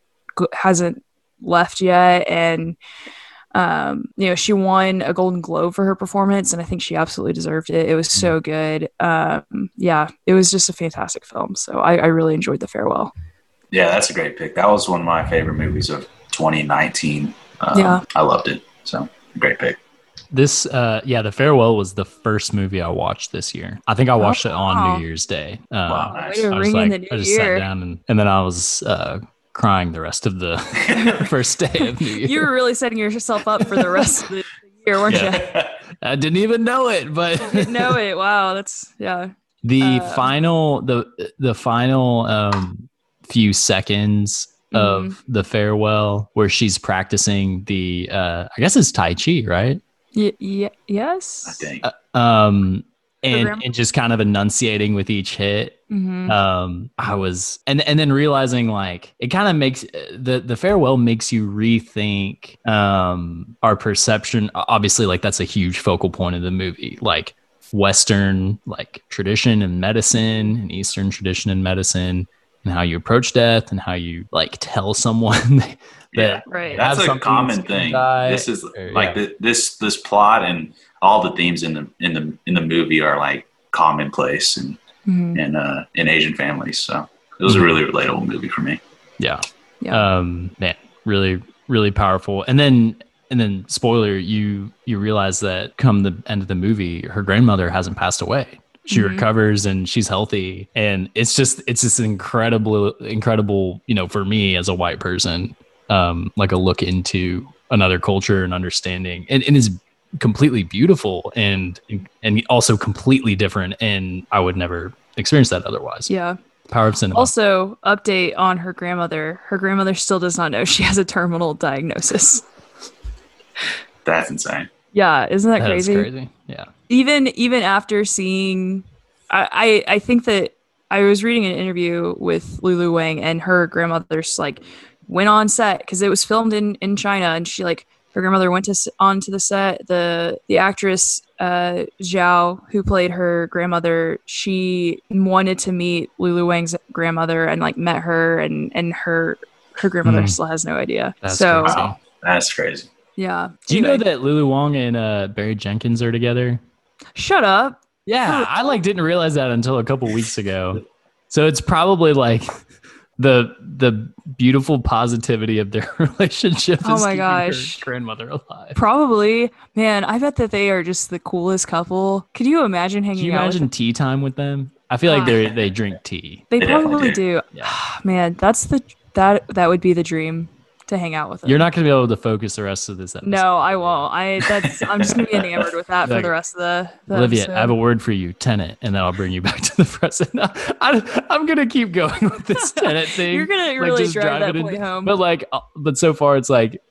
hasn't left yet and um you know she won a golden globe for her performance and i think she absolutely deserved it it was so good um yeah it was just a fantastic film so i, I really enjoyed the farewell Yeah, that's a great pick. That was one of my favorite movies of 2019. Um, Yeah. I loved it. So great pick. This, uh, yeah, The Farewell was the first movie I watched this year. I think I watched it on wow. New Year's Day. Uh, Wow, nice. I was ring like, in the new I just year. sat down and, and then I was uh, crying the rest of the first day of New Year. You were really setting yourself up for the rest of the year, weren't Yeah. I didn't even know it, but you? No, it. Wow, that's yeah. the Uh, final the the final um few seconds of Mm-hmm. the farewell where she's practicing the uh I guess it's Tai Chi, right? Y- y- I yes. I think. Um and, and just kind of enunciating with each hit. hmm Um I was and and then realizing like it kind of makes the the farewell makes you rethink um our perception obviously like that's a huge focal point of the movie like western like tradition and medicine and eastern tradition and medicine and how you approach death and how you like tell someone that Yeah. Right. That's a common thing. die, This is or- like yeah. the, this this plot and all the themes in the in the in the movie are like commonplace in hmm in uh, in Asian families. So it was a really relatable movie for me. yeah Yeah. um man really really powerful and then and then spoiler you you realize that come the end of the movie her grandmother hasn't passed away she Mhm. recovers and she's healthy and it's just it's this incredible incredible you know for me as a white person um like a look into another culture and understanding and, and is completely beautiful and and also completely different and i would never experience that otherwise Yeah. power of cinema Also, update on her grandmother. Her grandmother still does not know she has a terminal diagnosis. That's insane. Yeah, isn't that That is crazy? crazy yeah Even even after seeing, I, I I think that I was reading an interview with Lulu Wang and her grandmother's like went on set because it was filmed in in China and she like her grandmother went to s- onto the set. The the actress uh, Zhao who played her grandmother, she wanted to meet Lulu Wang's grandmother and like met her and and her her grandmother Hmm. still has no idea. That's so crazy. Wow, that's crazy. yeah. Do you know that Lulu Wang and uh, Barry Jenkins are together? Shut up. Yeah, I like didn't realize that until a couple weeks ago. So it's probably like the the beautiful positivity of their relationship. Oh is my keeping her gosh. grandmother alive. Probably, man. I bet that they are just the coolest couple. Could you imagine hanging Can you out? imagine with them? tea time with them? I feel like Ah. they they drink tea. They They definitely probably do. Yeah. Man, that's the that that would be the dream to hang out with them. You're not going to be able to focus the rest of this episode. No, I won't. I that's I'm just gonna be enamored with that for the rest of the. the Olivia, episode. I have a word for you, Tenet, and then I'll bring you back to the present. I, I'm gonna keep going with this Tenet thing. You're gonna like, really just drive that point in- home. But like, uh, but so far it's like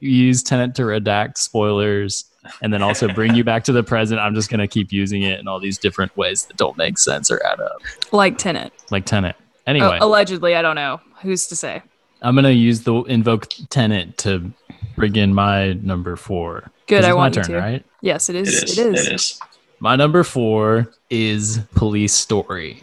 you use Tenet to redact spoilers, and then also bring you back to the present. I'm just gonna keep using it in all these different ways that don't make sense or add up, like Tenet. like Tenet. Anyway, allegedly, I don't know. Who's to say? I'm gonna use the invoke Tenet to bring in my number four. Good, I it's want my turn, to. right? Yes, it It is. is. It is. It is. My number four is Police Story,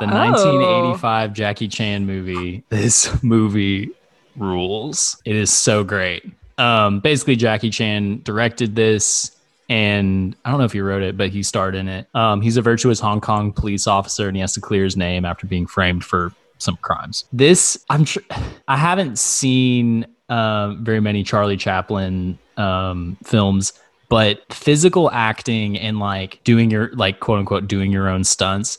the Oh. 1985 Jackie Chan movie. This movie rules. It is so great. Um, basically, Jackie Chan directed this, and I don't know if he wrote it, but he starred in it. Um, he's a virtuous Hong Kong police officer, and he has to clear his name after being framed for some crimes. This, I'm tr- I haven't seen um, very many Charlie Chaplin um, films, but physical acting and like doing your like quote unquote doing your own stunts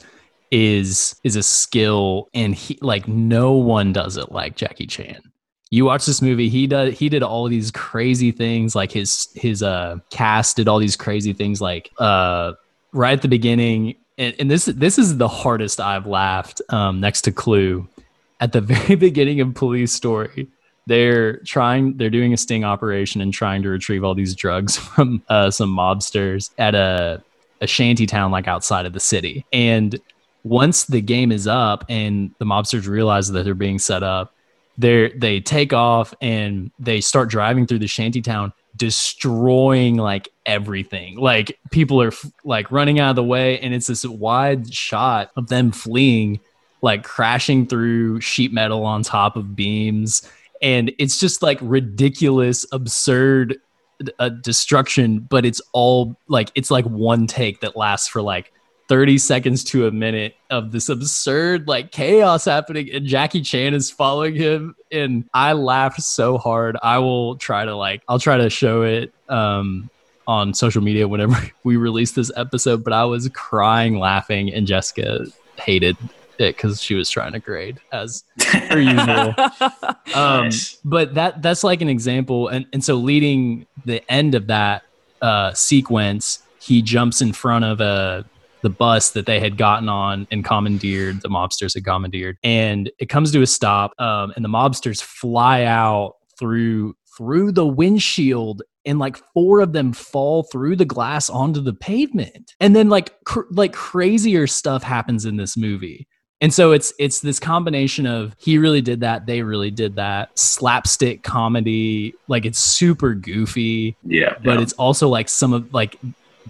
is is a skill, and he like no one does it like Jackie Chan. You watch this movie, he does he did all these crazy things, like his his uh cast did all these crazy things, like uh right at the beginning and, and this this is the hardest I've laughed um, next to Clue. At the very beginning of Police Story, they're trying they're doing a sting operation and trying to retrieve all these drugs from uh, some mobsters at a a shanty town like outside of the city. And once the game is up and the mobsters realize that they're being set up, they they take off and they start driving through the shanty town destroying like everything. Like people are like running out of the way and it's this wide shot of them fleeing like crashing through sheet metal on top of beams. And it's just like ridiculous absurd uh, destruction but it's all like it's like one take that lasts for like 30 seconds to a minute of this absurd like chaos happening and Jackie Chan is following him and I laughed so hard. I will try to like I'll try to show it um on social media whenever we release this episode, but I was crying laughing and Jessica hated it because she was trying to grade as per usual. Um, but that that's like an example, and and so leading the end of that uh, sequence, he jumps in front of a the bus that they had gotten on and commandeered. The mobsters had commandeered, and it comes to a stop, um, and the mobsters fly out through through the windshield and like four of them fall through the glass onto the pavement and then like cr- like crazier stuff happens in this movie and so it's it's this combination of he really did that they really did that slapstick comedy like it's super goofy Yeah, but yeah. it's also like some of like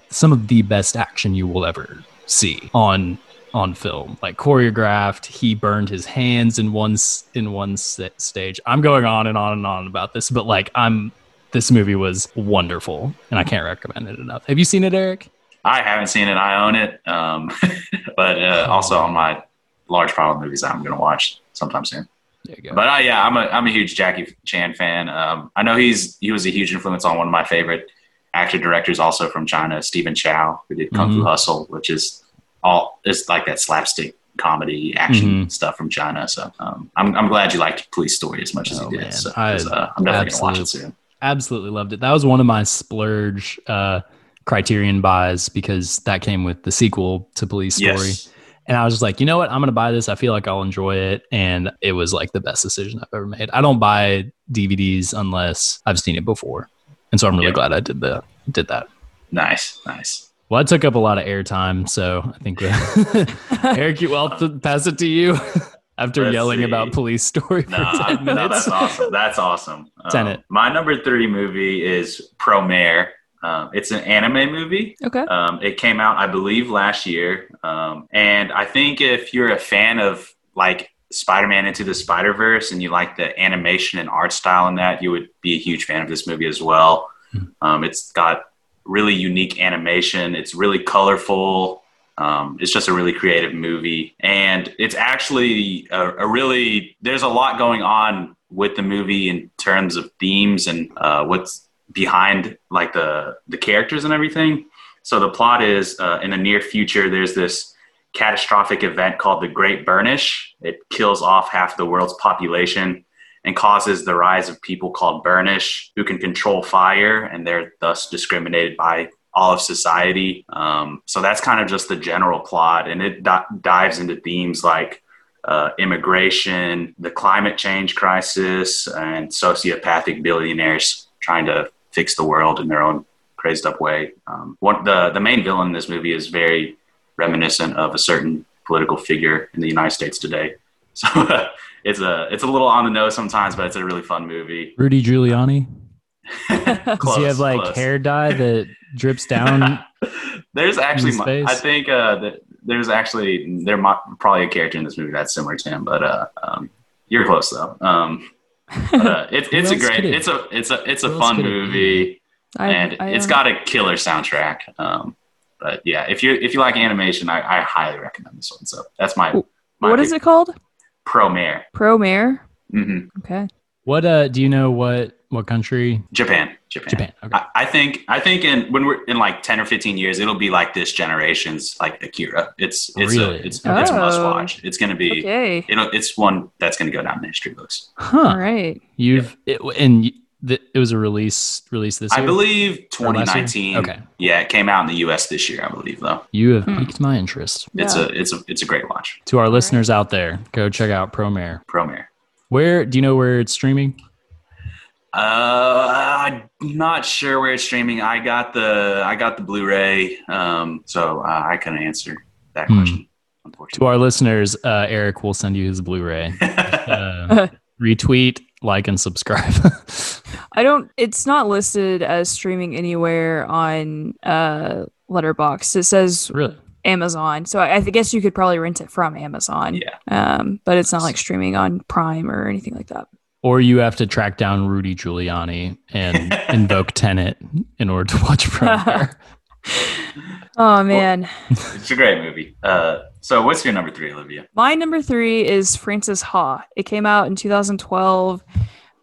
some of the best action you will ever see on on film like choreographed he burned his hands in one in one stage i'm going on and on and on about this but like i'm this movie was wonderful and i can't recommend it enough have you seen it eric I haven't seen it. I own it, um, but uh, also on my large pile of movies I'm going to watch sometime soon. there you go But uh, yeah, I'm a I'm a huge Jackie Chan fan. Um, I know he's he was a huge influence on one of my favorite actor directors, also from China, Stephen Chow, who did Kung Fu Mhm. Hustle, which is all it's like that slapstick comedy action Mhm. stuff from China. So um, I'm I'm glad you liked Police Story as much as Oh, you did. So I uh, I'm definitely gonna watch it absolutely- soon. absolutely loved it. That was one of my splurge uh, criterion buys because that came with the sequel to Police Story. Yes. And I was just like, you know what? I'm going to buy this. I feel like I'll enjoy it. And it was like the best decision I've ever made. I don't buy DVDs unless I've seen it before. And so I'm really Yeah. glad I did the did that. Nice, nice. Well, I took up a lot of airtime, so I think Eric, you well to pass it to you after Let's yelling see. about Police Story for No, 10 no, that's awesome. That's awesome. Um, Tenet. my number three movie is Promare. Um, it's an anime movie. Okay. Um, it came out, I believe, last year. Um, and I think if you're a fan of like Spider-Man Into the Spider-Verse and you like the animation and art style in that, you would be a huge fan of this movie as well. Um, it's got really unique animation. It's really colorful. Um, it's just a really creative movie, and it's actually a, a really. There's a lot going on with the movie in terms of themes and uh, what's behind like the the characters and everything. So the plot is uh, in the near future. There's this catastrophic event called the Great Burnish. It kills off half the world's population and causes the rise of people called Burnish who can control fire, and they're thus discriminated by all of society. Um, so that's kind of just the general plot, and it di- dives into themes like uh, immigration, the climate change crisis, and sociopathic billionaires trying to fix the world in their own crazed up way. Um, one, the the main villain in this movie is very reminiscent of a certain political figure in the United States today. So it's a it's a little on the nose sometimes, but it's a really fun movie. Rudy Giuliani. Does Close, he have like close. hair dye that drips down? there's actually, his my- face? I think uh, that there's actually there might probably a character in this movie that's similar to him, but uh, um, you're close though. Um, but, uh, it's it's a great, it- it's a it's a it's a who fun it movie, I, and I it's own- got a killer soundtrack. Um, but yeah, if you if you like animation, I, I highly recommend this one. So that's my, my What is it called? Promare. Pro Mare. hmm Okay. What uh do you know what what country? Japan, Japan. Japan. Okay. I, I think I think in when we're in like ten or fifteen years, it'll be like this generation's like Akira. It's it's Really? a it's, it's a must Oh. watch. It's gonna be Okay. it'll, it's one that's gonna go down in history books. Huh. All right. You've it, and y- the, it was a release release this I year. believe Or last year? 2019. Okay. Yeah, it came out in the U.S. this year, I believe. Though You have Hmm. piqued my interest. it's a it's a it's a great watch. To our right. listeners out there, go check out Promare. Promare. Where do you know where it's streaming? Uh, I'm not sure where it's streaming. I got the I got the Blu-ray, um, so uh, I couldn't answer that Hmm. question. To our listeners, uh, Eric will send you his Blu-ray. Uh, retweet, like, and subscribe. I don't. It's not listed as streaming anywhere on uh Letterboxd. It says really? Amazon, so I, I guess you could probably rent it from Amazon. yeah. Um, but it's not like streaming on Prime or anything like that. Or you have to track down Rudy Giuliani and invoke Tenet in order to watch Promare. Oh man. It's a great movie. Uh, so what's your number three, Olivia? My number three is Frances Ha. It came out in 2012.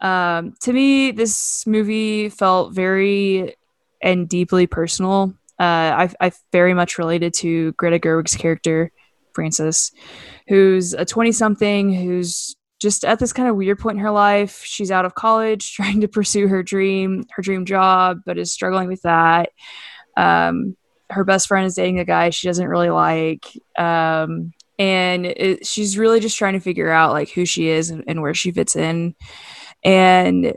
Um, to me, this movie felt very and deeply personal. Uh, I, I very much related to Greta Gerwig's character, Frances, who's a 20 something who's just at this kind of weird point in her life. She's out of college, trying to pursue her dream, her dream job, but is struggling with that. Um, her best friend is dating a guy she doesn't really like. Um, and it, she's really just trying to figure out like who she is and, and where she fits in. And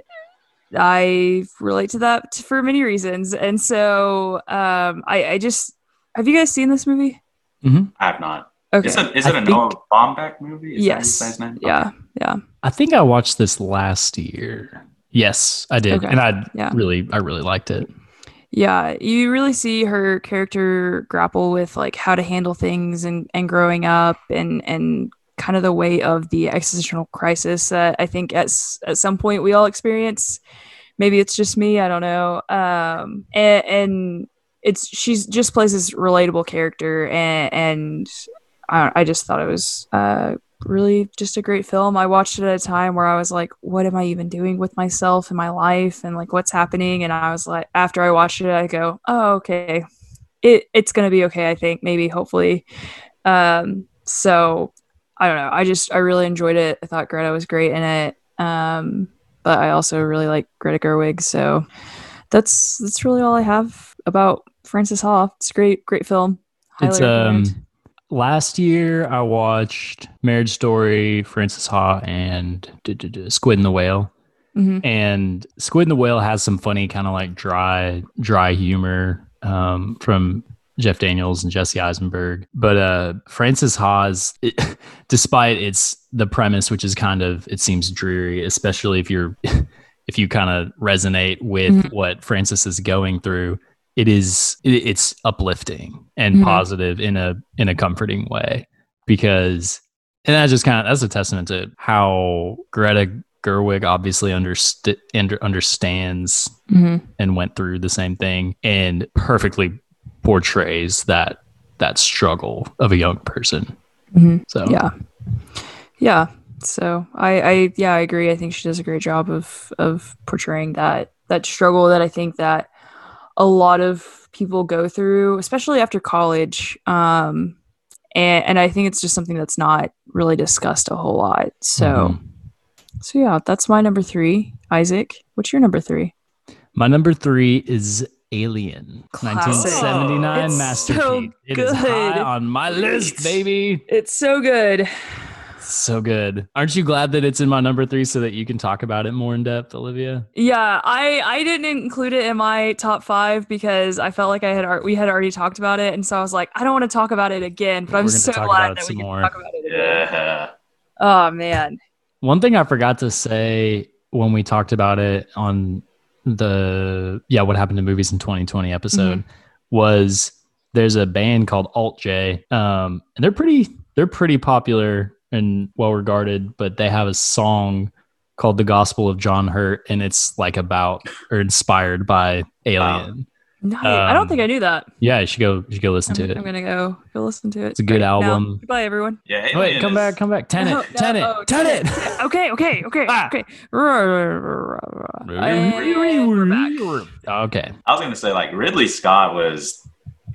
I relate to that for many reasons. And so um, I, I just have you guys seen this movie? I have not. Okay. Is it, is it I a think- Noah Baumbach movie? Is that yes. his name? Yeah. Yeah. I think I watched this last year. Yes, I did, Okay. and I Yeah. really, I really liked it. Yeah, you really see her character grapple with like how to handle things and and growing up and and kind of the weight of the existential crisis that I think at at some point we all experience. Maybe it's just me, I don't know. Um, and, and it's she's just plays this relatable character, and and I, I just thought it was uh really just a great film. I watched it at a time where I was like, what am I even doing with myself in my life and like what's happening? And I was like, after I watched it, I go, oh, okay. It it's gonna be okay, I think, maybe, hopefully. Um, so I don't know. I just I really enjoyed it. I thought Greta was great in it. Um, but I also really like Greta Gerwig, so that's that's really all I have about Frances Ha. It's a great, great film. Highly It's recommend. um last year I watched Marriage Story, Frances Ha, and Squid and the Whale. Mhm. And Squid and the Whale has some funny kind of like dry, dry humor um, from Jeff Daniels and Jesse Eisenberg. But uh, Frances Ha's, it, despite its the premise, which is kind of it seems dreary, especially if you're if you kind of resonate with Mhm. what Frances is going through. It is it, it's uplifting and Mhm. positive in a in a comforting way because and that just kind of that's a testament to how Greta Gerwig obviously underst- under, understands Mhm. and went through the same thing and perfectly portrays that that struggle of a young person. Mhm. So yeah yeah so I, I yeah i agree i think she does a great job of of portraying that that struggle that i think that a lot of people go through especially after college um and and i think it's just something that's not really discussed a whole lot so so yeah that's my number three isaac what's your number three my number three is Alien, Classic. 1979 It's masterpiece. so It is high good. on my list, baby. it's so good So good. Aren't you glad that it's in my number three so that you can talk about it more in depth, Olivia? Yeah, I I didn't include it in my top five because I felt like I had we had already talked about it, and so I was like, I don't want to talk about it again. But I'm We're so glad that we can more. talk about it again. Yeah. Oh man, One thing I forgot to say when we talked about it on the yeah, what happened to movies in 2020 episode was there's a band called Alt J. Um and they're pretty they're pretty popular and well regarded, but they have a song called The Gospel of John Hurt and it's like about or inspired by Alien. Nice. I don't Um, think I knew that. Yeah, you should go you should go listen I'm, to it. I'm gonna go go listen to it. It's a good right now. album. Goodbye, everyone. Yeah. Wait, come is- back, come back. Tenet, No, no, Tenet, oh, Tenet. Okay, okay, okay, Ah. okay. And we're back. Okay. I was gonna say like Ridley Scott was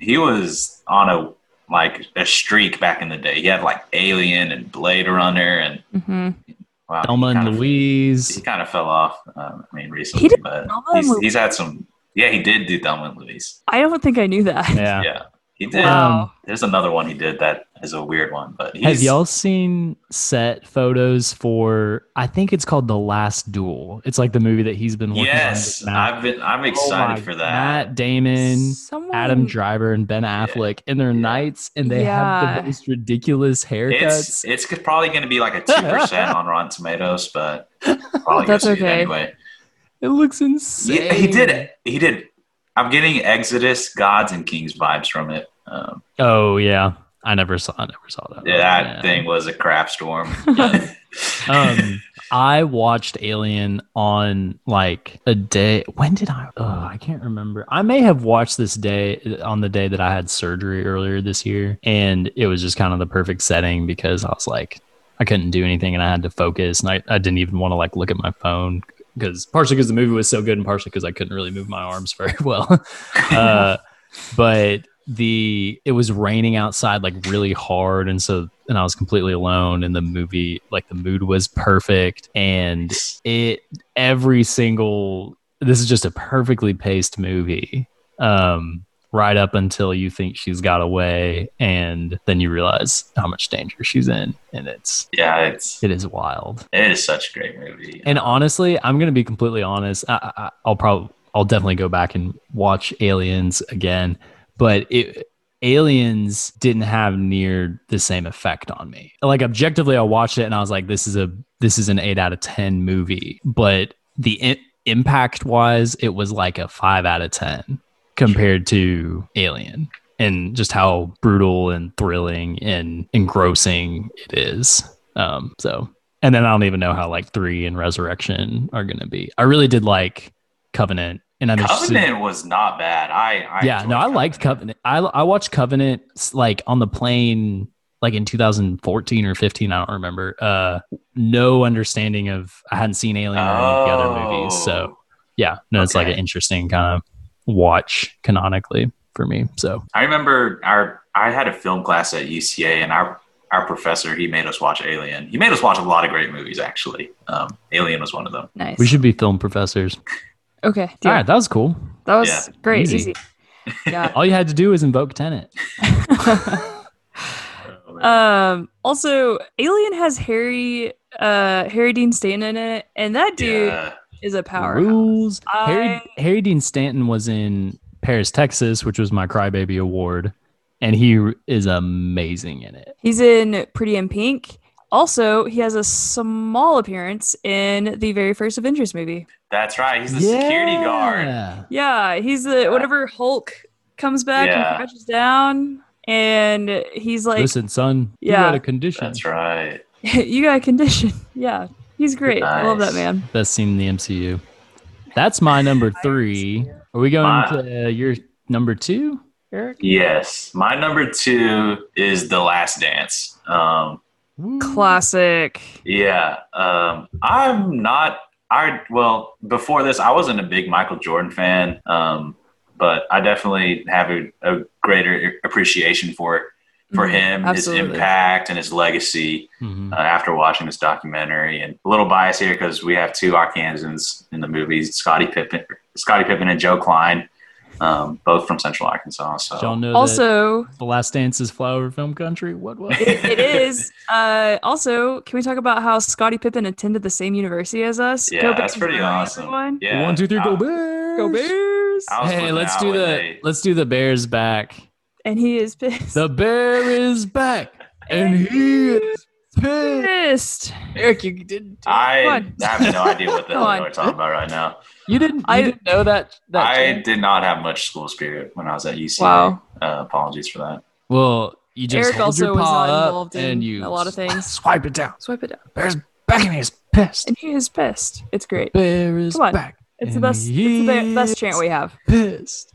he was on a like a streak back in the day. He had like Alien and Blade Runner and Mhm. wow, he Thelma kind and of- Louise. He kind of fell off. Um, I mean, recently, did but he's, he's had some. Yeah, he did do Thelma and Louise. I don't think I knew that. Yeah. Yeah, he did. Um, wow. There's another one he did that is a weird one, but he's, Have y'all seen set photos for? I think it's called The Last Duel. It's like the movie that he's been working Yes, on. I've been. I'm Oh excited my- for that. Matt Damon, Someone, Adam Driver, and Ben Affleck in their Yeah. nights, and they have the most ridiculous haircuts. It's it's probably going to be like a two percent on Rotten Tomatoes, but probably That's go see it okay. anyway. It looks insane. Yeah, he did it. He did. I'm getting Exodus, Gods and Kings vibes from it. Um, Oh yeah, I never saw. I never saw that. Yeah, that Yeah. thing was a crap storm. um, I watched Alien on like a day. When did I? Oh, I can't remember. I may have watched this day on the day that I had surgery earlier this year, and it was just kind of the perfect setting because I was like, I couldn't do anything and I had to focus, and I, I didn't even want to like look at my phone because partially because the movie was so good, and partially because I couldn't really move my arms very well. uh, but the it was raining outside like really hard and so and I was completely alone and the movie like the mood was perfect and it every single this is just a perfectly paced movie um right up until you think she's got away and then you realize how much danger she's in and it's yeah, it's it is wild it is such a great movie. and honestly, I'm gonna be completely honest. I, I, I'll probably I'll definitely go back and watch Aliens again, but it Aliens didn't have near the same effect on me. Like objectively, I watched it and I was like, this is a this is an eight out of ten movie, but the impact wise, it was like a five out of ten compared to Alien. And just how brutal and thrilling and engrossing it is. Um, so and then I don't even know how like three and Resurrection are gonna be. I really did like Covenant, and I'm interested- Covenant was not bad. I, I yeah, enjoyed no, I liked Covenant. I I watched Covenant like on the plane like in 2014 or 15. I don't remember. Uh, no understanding of I hadn't seen Alien or any of the other movies, so Oh. yeah, no, it's like an interesting kind of watch canonically for me. So I remember our I had a film class at UCA, and our our professor he made us watch Alien. He made us watch a lot of great movies. Actually, um, Alien was one of them. Nice. we should be film professors. Okay. deal. All right, that was cool. That was Yeah. great. Easy. Easy. Yeah. All you had to do was invoke Tenet. um. Also, Alien has Harry, uh, Harry Dean Stanton in it, and that dude yeah, is a power. Rules. Harry, Harry Dean Stanton was in Paris, Texas, which was my Crybaby Award, and he is amazing in it. He's in Pretty in Pink. Also, he has a small appearance in the very first Avengers movie. That's right. He's the security guard. Yeah. Yeah, he's the whenever Hulk comes back Yeah. and crashes down, and he's like, Listen, son, you Yeah. got a condition. That's right. "You got a condition." Yeah, he's great. I love that man. Best scene in the MCU. That's my number three. Are we going My- to uh, your number two, Eric? Yes, my number two is The Last Dance. Um, Classic. Yeah, um, I'm not. I well before this, I wasn't a big Michael Jordan fan, um, but I definitely have a, a greater appreciation for it for Mhm, him, absolutely. his impact, and his legacy. Mhm. Uh, after watching this documentary, and a little bias here because we have two Arkansans in the movies, Scottie Pippen, Scottie Pippen, and Joe Kleine, um, both from Central Arkansas. So Y'all know that Also, The Last Dance is Flyover Film Country? What, was it, it is. Uh, also, can we talk about how Scottie Pippen attended the same university as us? yeah, Go that's Bears, pretty awesome. everyone? Yeah, One, two, three, go I- Bears! Go Bears! Hey, let's do the they- let's do the Bears back. And he is pissed. The bear is back, and he is pissed. pissed. Eric, you didn't. I have no idea what the hell on. we're talking about right now. You didn't. You I- didn't know that. that I chant? did not have much school spirit when I was at UCA. Wow. Uh, apologies for that. Well, you just Eric hold also your was not involved in you a lot of things. Swipe it down. Swipe it down. Bear's back and he's pissed. And he is pissed. It's great. Bear is Come on. back. It's the best. It's the best chant we have. Pissed.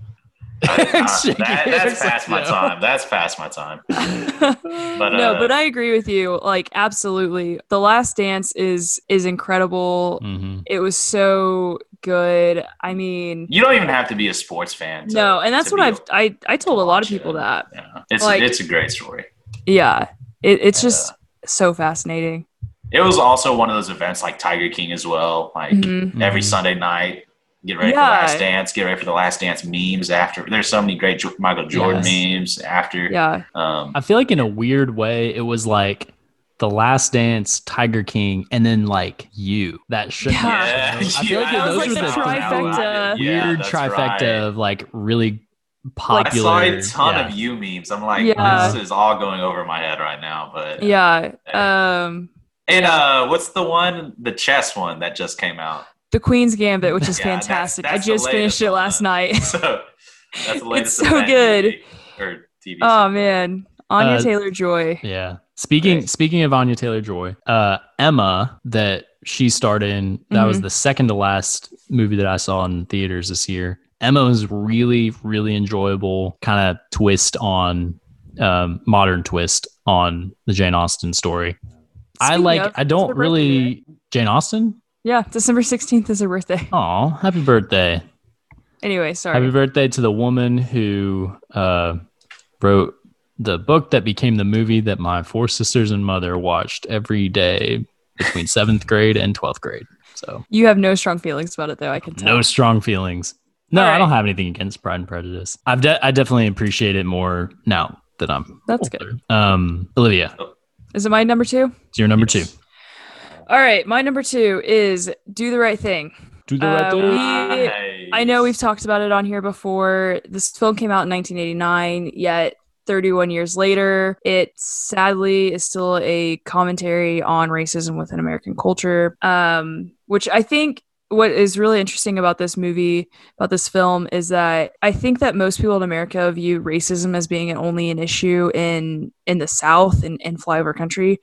Uh, that, that's past my time. That's past my time. but no, uh, but I agree with you. Like absolutely, The Last Dance is is incredible. Mhm. It was so good. I mean, You don't even have to be a sports fan. To, no, and that's what I've I I told a lot of watch it. people that. Yeah, it's Like- it's a great story. Yeah, it, it's Yeah. just so fascinating. It was also one of those events like Tiger King as well. Like Mhm. every Mhm. Sunday night, get ready for the Last Dance. Get ready for the Last Dance memes. After there's so many great Michael Jordan Yes. memes. After Yeah, um, I feel like in a weird way, it was like the Last Dance, Tiger King, and then like you. That should. Yeah. Yeah, I feel like yeah, those was were like the the trifecta. Yeah, weird that's trifecta right. of like really popular. I saw a ton yeah. of you memes. I'm like, Yeah. this is all going over my head right now. But yeah. Um, And uh, what's the one, the chess one that just came out? The Queen's Gambit, which is Yeah, fantastic. that's I just finished it last night. So that's the so good. movie, or TV. oh series. man, Anya Uh, Taylor Joy. Yeah. Speaking Great. speaking of Anya Taylor Joy, uh, Emma that she starred in, that was Mhm. the second to last movie that I saw in theaters this year. Emma was really, really enjoyable kind of twist on um, modern twist on the Jane Austen story. I like of, I don't really. Jane Austen? Yeah, December 16th is her birthday. Oh, happy birthday. Anyway, sorry. Happy birthday to the woman who uh, wrote the book that became the movie that my four sisters and mother watched every day between seventh grade and 12th grade. So, you have no strong feelings about it, though. I can tell. no strong feelings. No, All I don't have anything against Pride and Prejudice. I've de- I definitely appreciate it more now that I'm. That's older. Um, Olivia, Is it my number two? it's your number two. All right, my number two is Do the Right Thing. Do the Uh, right thing. we- Nice. I know we've talked about it on here before. This film came out in 1989, yet 31 years later, it sadly is still a commentary on racism within American culture. Um, which I think what is really interesting about this movie, about this film, is that I think that most people in America view racism as being only an issue in in the South and in flyover country,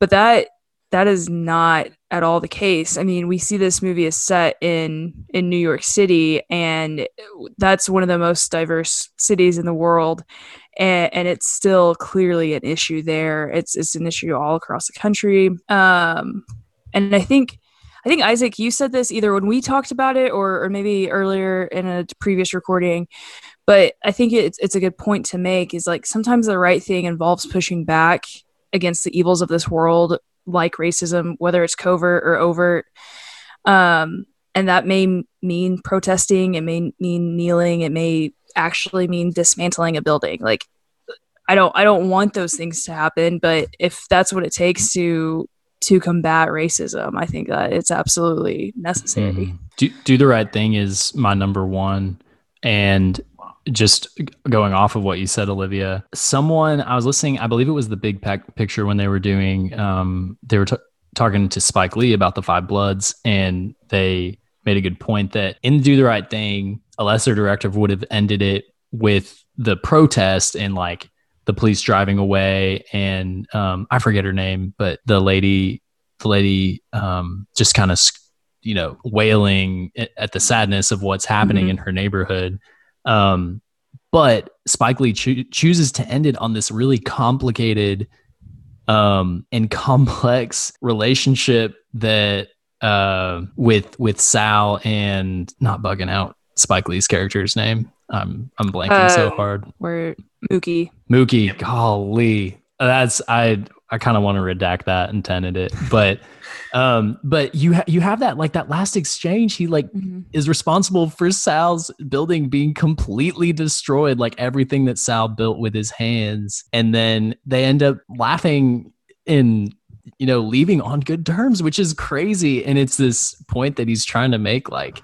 but that that is not at all the case. I mean, we see this movie is set in in New York City, and that's one of the most diverse cities in the world, and, and it's still clearly an issue there. It's it's an issue all across the country. Um, and I think. I think Isaac, you said this either when we talked about it or, or maybe earlier in a previous recording, but I think it's it's a good point to make. Is like sometimes the right thing involves pushing back against the evils of this world like racism, whether it's covert or overt. Um, and that may mean protesting, it may mean kneeling, it may actually mean dismantling a building. Like I don't I don't want those things to happen, but if that's what it takes to to combat racism, I think that it's absolutely necessary. Mhm. Do, do the right thing is my number one. And just going off of what you said, Olivia, someone I was listening, I believe it was the Big Pac picture when they were doing, um, they were t- talking to Spike Lee about the Five Bloods, and they made a good point that in Do the Right Thing, a lesser director would have ended it with the protest and like the police driving away, and um, I forget her name, but the lady, the lady, um, just kind of you know wailing at- the sadness of what's happening Mhm. in her neighborhood um but spike lee choo- chooses to end it on this really complicated um and complex relationship that uh with with sal and not bugging out spike lee's character's name. I'm i'm blanking so Um, hard. Where Mookie. Mookie, golly, that's I I kind of want to redact that and Tenet it, but um, but you ha- you have that like that last exchange. He like is responsible for Sal's building being completely destroyed, like everything that Sal built with his hands, and then they end up laughing and you know leaving on good terms, which is crazy. And it's this point that he's trying to make, like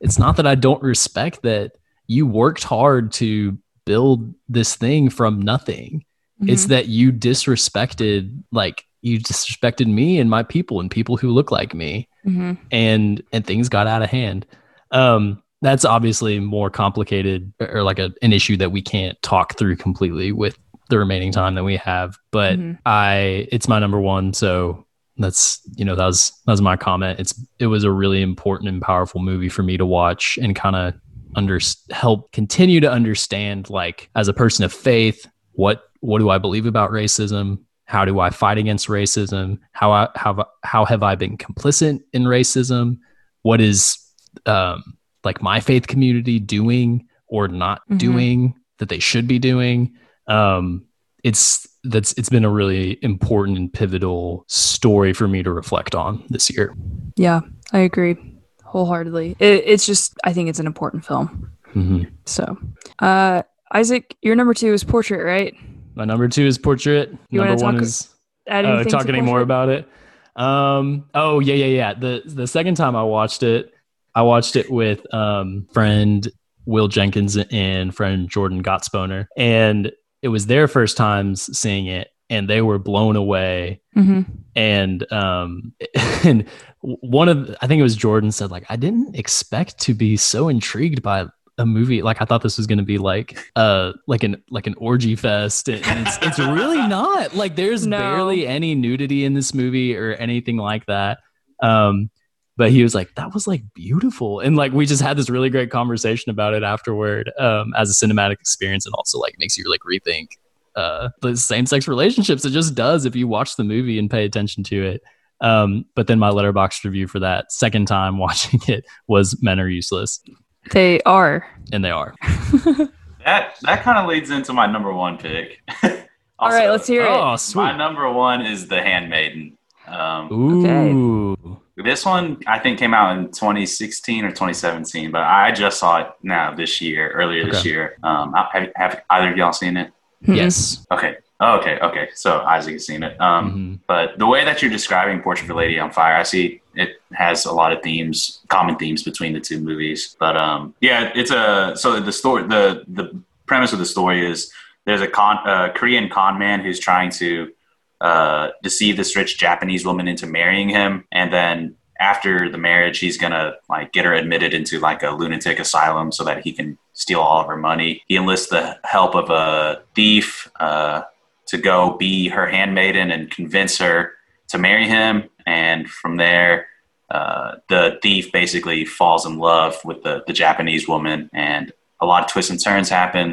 it's not that I don't respect that you worked hard to build this thing from nothing. It's Mhm. that you disrespected like you disrespected me and my people and people who look like me Mhm. and and things got out of hand. Um that's obviously more complicated or like a, an issue that we can't talk through completely with the remaining time that we have. But Mhm. I it's my number one, so that's you know that was that was my comment. It's it was a really important and powerful movie for me to watch and kind of under help continue to understand like as a person of faith what what do I believe about racism? How do I fight against racism? How I how how have I been complicit in racism? What is um, like my faith community doing or not Mhm. doing that they should be doing? Um, it's that's it's been a really important and pivotal story for me to reflect on this year. Yeah, I agree wholeheartedly. It, it's just, I think it's an important film. Mhm. So, uh, Isaac, your number two is Portrait, right? My number two is portrait. You number one talk- is anything talk any more about it. Um, oh yeah, yeah, yeah. The the second time I watched it, I watched it with um friend Will Jenkins and friend Jordan Gottsboner, and it was their first times seeing it, and they were blown away. Mhm. And um, and one of I think it was Jordan said like I didn't expect to be so intrigued by a movie. Like I thought this was gonna be like uh like an like an orgy fest, and it's it's really not. Like there's No. barely any nudity in this movie or anything like that. Um, but he was like, that was like beautiful, and like we just had this really great conversation about it afterward, um, as a cinematic experience, and also like makes you like rethink uh the same sex relationships. It just does if you watch the movie and pay attention to it. Um, but then my Letterboxd review for that second time watching it was men are useless, They are. and they are. That that kind of leads into my number one pick. All right, let's hear it. Oh, My number one is The Handmaiden. Um, Ooh. This one I think came out in 2016 or 2017, but I just saw it now this year, earlier this year. Um, have, have either of y'all seen it? Yes. Okay. Oh, okay. Okay. So Isaac has seen it. Um, Mhm. But the way that you're describing Portrait of a Lady on Fire, I see it has a lot of themes, common themes between the two movies. But um, yeah, it's a so the story, the the premise of the story is there's a con, uh, Korean con man who's trying to uh, deceive this rich Japanese woman into marrying him, and then after the marriage, he's gonna like get her admitted into like a lunatic asylum so that he can steal all of her money. He enlists the help of a thief uh, to go be her handmaiden and convince her to marry him. And from there, uh, the thief basically falls in love with the, the Japanese woman, and a lot of twists and turns happen.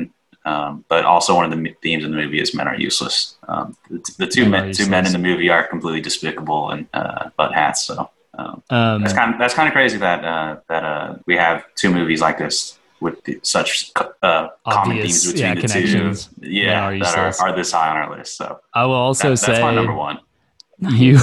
Um, but also, one of the themes in the movie is men are useless. Um, the, the two Men men, two men in the movie are completely despicable and uh, butt hats. So um, Um, that's kind of that's kind of crazy that uh, that uh, we have two movies like this with the, such uh, common themes between yeah, the connections. two. Yeah, are that are, are this high on our list. So I will also that- say that's my number one. you,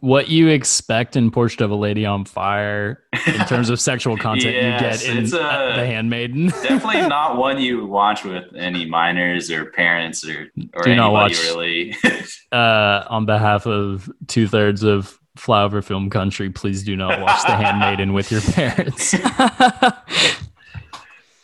what you expect in Portrait of a Lady on Fire in terms of sexual content Yes, you get in it's, uh, The Handmaiden. Definitely not one you watch with any minors or parents or or Do anybody not watch. really. uh, on behalf of two thirds of Flyover Film Country, please do not watch The Handmaiden with your parents.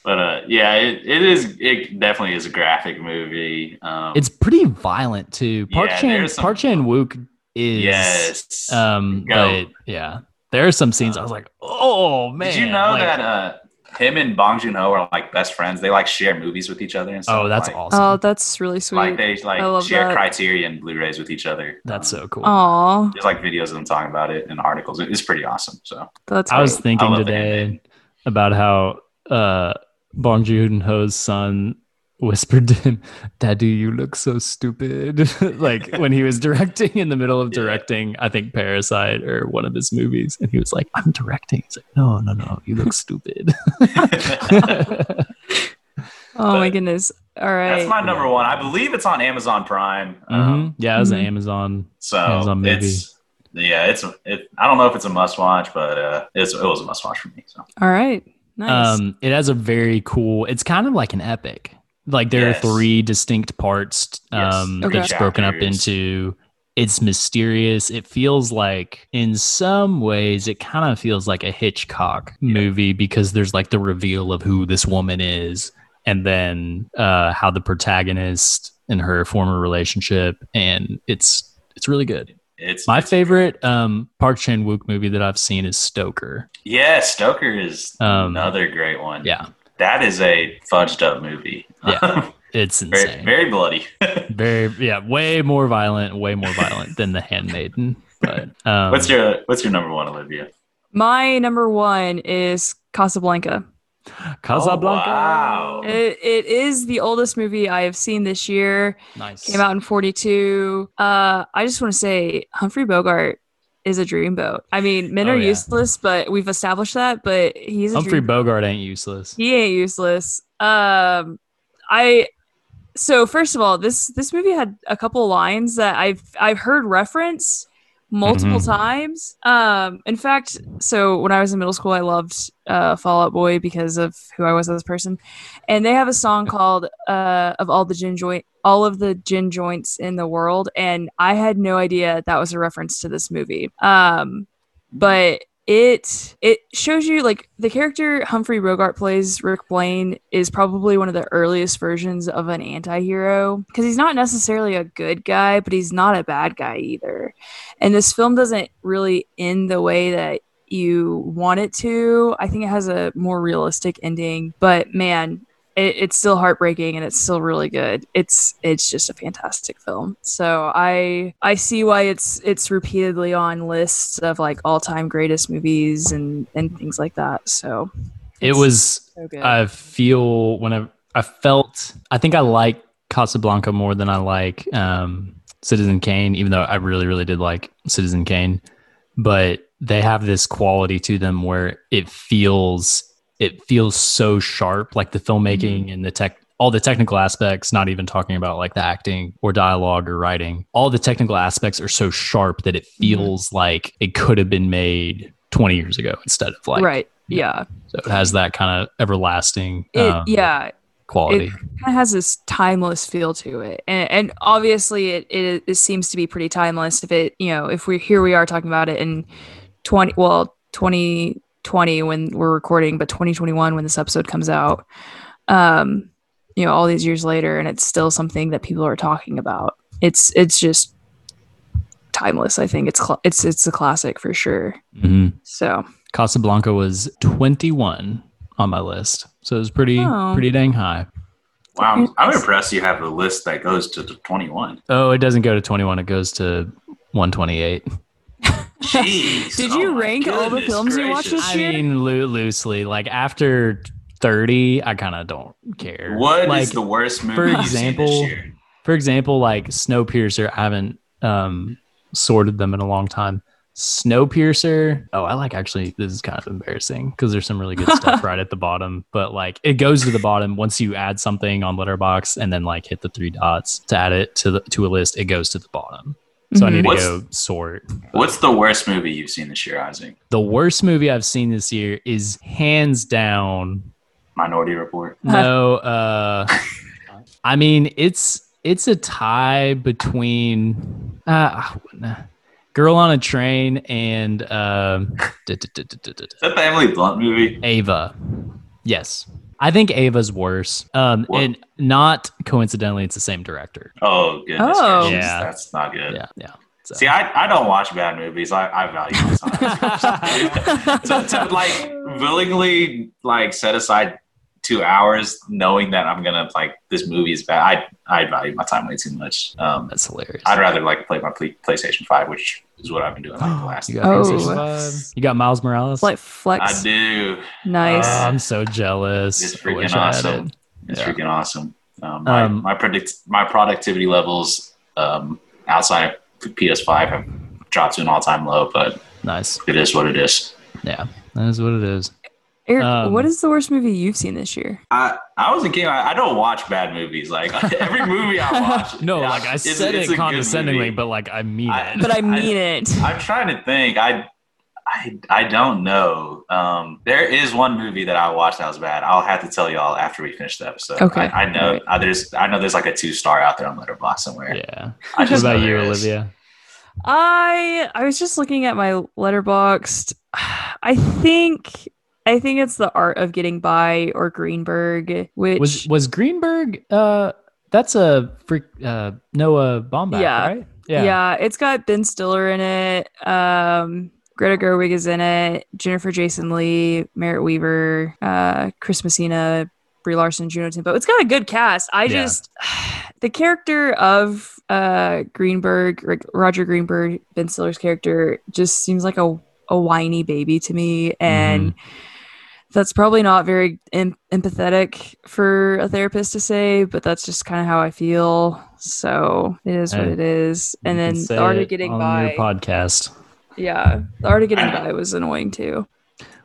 but uh, yeah, it, it is. It definitely is a graphic movie. Um, It's pretty violent too. Park Yeah, Chan some- Park Chan Wook is yes. um Go. but yeah. There are some scenes I was like, oh man. Did you know like- that uh, him and Bong Joon Ho are like best friends? They like share movies with each other and stuff. Oh, that's like, awesome. oh, that's really sweet. Like they like share that. Criterion Blu-rays with each other. that's Um, so cool. Aw, There's like videos of them talking about it and articles. It's pretty awesome. So that's I was thinking love The today about how uh Bong Joon Ho's son whispered to him, "Daddy, you look so stupid." like when he was directing in the middle of Yeah. directing, I think Parasite or one of his movies, and he was like, "I'm directing." He's like, "No, no, no, you look stupid." Oh my goodness. All right. that's my number one. I believe it's on Amazon Prime. Um, Mhm. Yeah, it was an. Amazon. So Amazon movie. it's yeah, it's it. I don't know if it's a must watch, but uh, it's, it was a must watch for me. So All right. Nice. Um, it has a very cool. It's kind of like an epic. Like there Yes. are three distinct parts Yes. um, Okay. that's broken up into. It's mysterious. It feels like, in some ways, it kind of feels like a Hitchcock movie because there's like the reveal of who this woman is, and then uh, how the protagonist and her former relationship, and it's it's really good. it's My it's- favorite um, Park Chan Wook movie that I've seen is Stoker. Yeah, Stoker is Um, another great one. Yeah, that is a fudged up movie. Yeah. it's very insane. very bloody. very yeah way more violent way more violent than the handmaiden but um what's your What's your number one, Olivia? my number one is Casablanca. casablanca Oh, wow. It, it is the oldest movie I have seen this year. nice Came out in 42. Uh, I just want to say Humphrey Bogart is a dreamboat. I mean, men Oh, are yeah. useless, but we've established that. But he's a humphrey dream- bogart ain't useless he ain't useless. Um, I so first of all, this this movie had a couple lines that I've I've heard reference multiple Mhm. times. Um, in fact, so when I was in middle school, I loved uh, Fall Out Boy because of who I was as a person, and they have a song called uh, "of all the gin joint." All of the gin joints in the world, and I had no idea that was a reference to this movie. Um, but it it shows you like the character Humphrey Bogart plays Rick Blaine is probably one of the earliest versions of an anti-hero because he's not necessarily a good guy but he's not a bad guy either and this film doesn't really end the way that you want it to. I think it has a more realistic ending, but man, it, it's still heartbreaking and it's still really good. It's it's just a fantastic film. So I I see why it's it's repeatedly on lists of like all time greatest movies and and things like that. So It was so. I feel when I I felt I think I like Casablanca more than I like um, Citizen Kane, even though I really really did like Citizen Kane. But they have this quality to them where it feels it feels so sharp, like the filmmaking and the tech, all the technical aspects. Not even talking about like the acting or dialogue or writing. All the technical aspects are so sharp that it feels like it could have been made 20 years ago instead of like right. yeah. Yeah. so it has that kind of everlasting It um, yeah. quality. It kind of has this timeless feel to it, and, and obviously it, it it seems to be pretty timeless. If it you know if we here we are talking about it in twenty well twenty twenty when we're recording, but twenty twenty one when this episode comes out, um, you know all these years later, and it's still something that people are talking about. It's it's just timeless. I think it's cl- it's it's a classic for sure. Mhm. So Casablanca was 21 on my list, so it was pretty Oh. pretty dang high. Wow, I'm, I'm impressed you have a list that goes to the 21. Oh, it doesn't go to 21; it goes to 128. Jeez. Did you oh rank all the goodness films you watched gracious. this I mean, loo- loosely, like after 30, I kind of don't care. What is like, the worst movie for example, this year? for example, like Snowpiercer, I haven't um, sorted them in a long time. Snowpiercer. Oh, I like actually. This is kind of embarrassing because there's some really good stuff right at the bottom. But like, it goes to the bottom once you add something on Letterboxd and then like hit the three dots to add it to the to a list. It goes to the bottom. So I Mhm. need to What's- go sort. What's the worst movie you've seen this year, Isaac? The worst movie I've seen this year is hands down Minority Report. no uh i mean it's it's a tie between uh girl on a train and um Is that the Emily Blunt movie? ava yes i think ava's worse um What? and not coincidentally it's the same director Oh goodness Oh. gracious, Yeah. that's not good. yeah yeah so. See, I, I don't watch bad movies. I, I value my time. to, to like willingly like set aside two hours knowing that I'm gonna like this movie is bad. I I value my time way too much. Um, that's hilarious I'd rather like play my play, PlayStation Five, which is what I've been doing like the last. you got, Oh. You got miles morales like flex. I do. Nice. Oh, i'm so jealous It's freaking I had awesome. it. It's Yeah. freaking awesome. Um, my Um, my predict my productivity levels um, outside of PS5 have dropped to an all time low, but nice it is what it is. yeah that is what it is Eric, um, what is the worst movie you've seen this year? I, I was a kid. I, I don't watch bad movies. Like every movie I watch. No, yeah, like I it's- said it's it condescendingly, but like I mean I- it. But I I- mean it. I'm trying to think. I, I, I don't know. Um, there is one movie that I watched that was bad. I'll have to tell y'all after we finish the episode. Okay. I, I know Alright. uh, there's. I know there's like a two star out there on Letterboxd somewhere. yeah. I What just about you. Olivia? I I was just looking at my Letterboxd. I think I think it's the art of getting by or Greenberg, which Was was Greenberg? Uh, that's a freak. Uh, Noah Baumbach, Yeah. right? yeah. it's got Ben Stiller in it. Um, Greta Gerwig is in it. Jennifer Jason Leigh, Merritt Wever, uh, Chris Messina, Brie Larson, Juno Temple. It's got a good cast. I Yeah. just the character of uh Greenberg, like Roger Greenberg, Ben Stiller's character, just seems like a a whiny baby to me, and that's probably not very em- empathetic for a therapist to say, but that's just kind of how I feel. So it is what Hey, it is. And then the art of getting by, your podcast. yeah, the art of getting by was annoying too.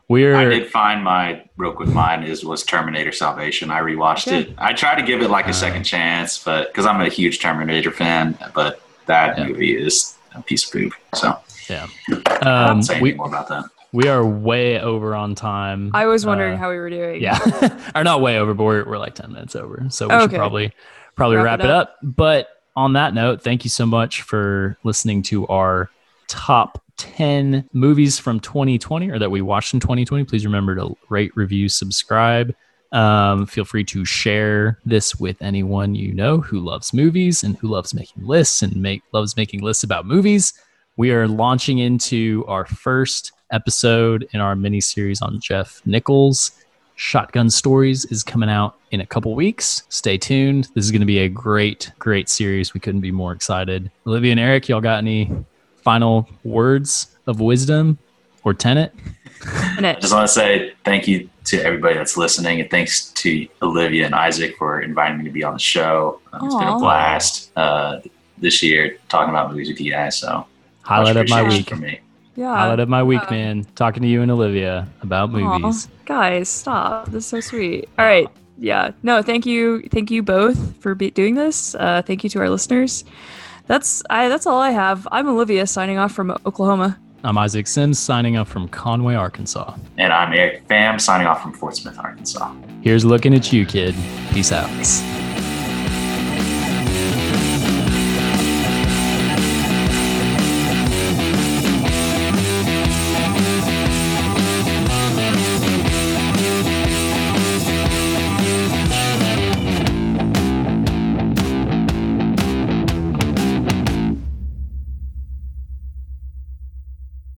We're I did find my real quick. Mine is was Terminator Salvation. I rewatched Okay. it. I tried to give it like a Uh. second chance, but because I'm a huge Terminator fan, but that Yeah. movie is a piece of poop. So yeah. I Um, won't say we more about that. We are way over on time. I was wondering Uh, how we were doing. Yeah, or not way over, but we're, we're like ten minutes over, so we should probably probably wrap, Wrap it it up. But on that note, thank you so much for listening to our top ten movies from 2020 or that we watched in 2020. Please remember to rate, review, subscribe. Um, feel free to share this with anyone you know who loves movies and who loves making lists and make loves making lists about movies. We are launching into our first episode in our mini series on Jeff Nichols. Shotgun Stories is coming out in a couple weeks. Stay tuned. This is going to be a great, great series. We couldn't be more excited. Olivia and Eric, y'all got any final words of wisdom or tenet? I just want to say thank you to everybody that's listening, and thanks to Olivia and Isaac for inviting me to be on the show. Um, it's been a blast uh, this year talking about movies with you guys. So Highlight of my week. for me. Yeah. Highlight of my week, Yeah. man. Talking to you and Olivia about Aw, movies. guys, stop. This is so sweet. All right. Yeah. No, thank you. Thank you both for be- doing this. Uh, thank you to our listeners. That's I. That's all I have. I'm Olivia signing off from Oklahoma. I'm Isaac Sims signing off from Conway, Arkansas. And I'm Eric Pham signing off from Fort Smith, Arkansas. Here's looking at you, kid. Peace out.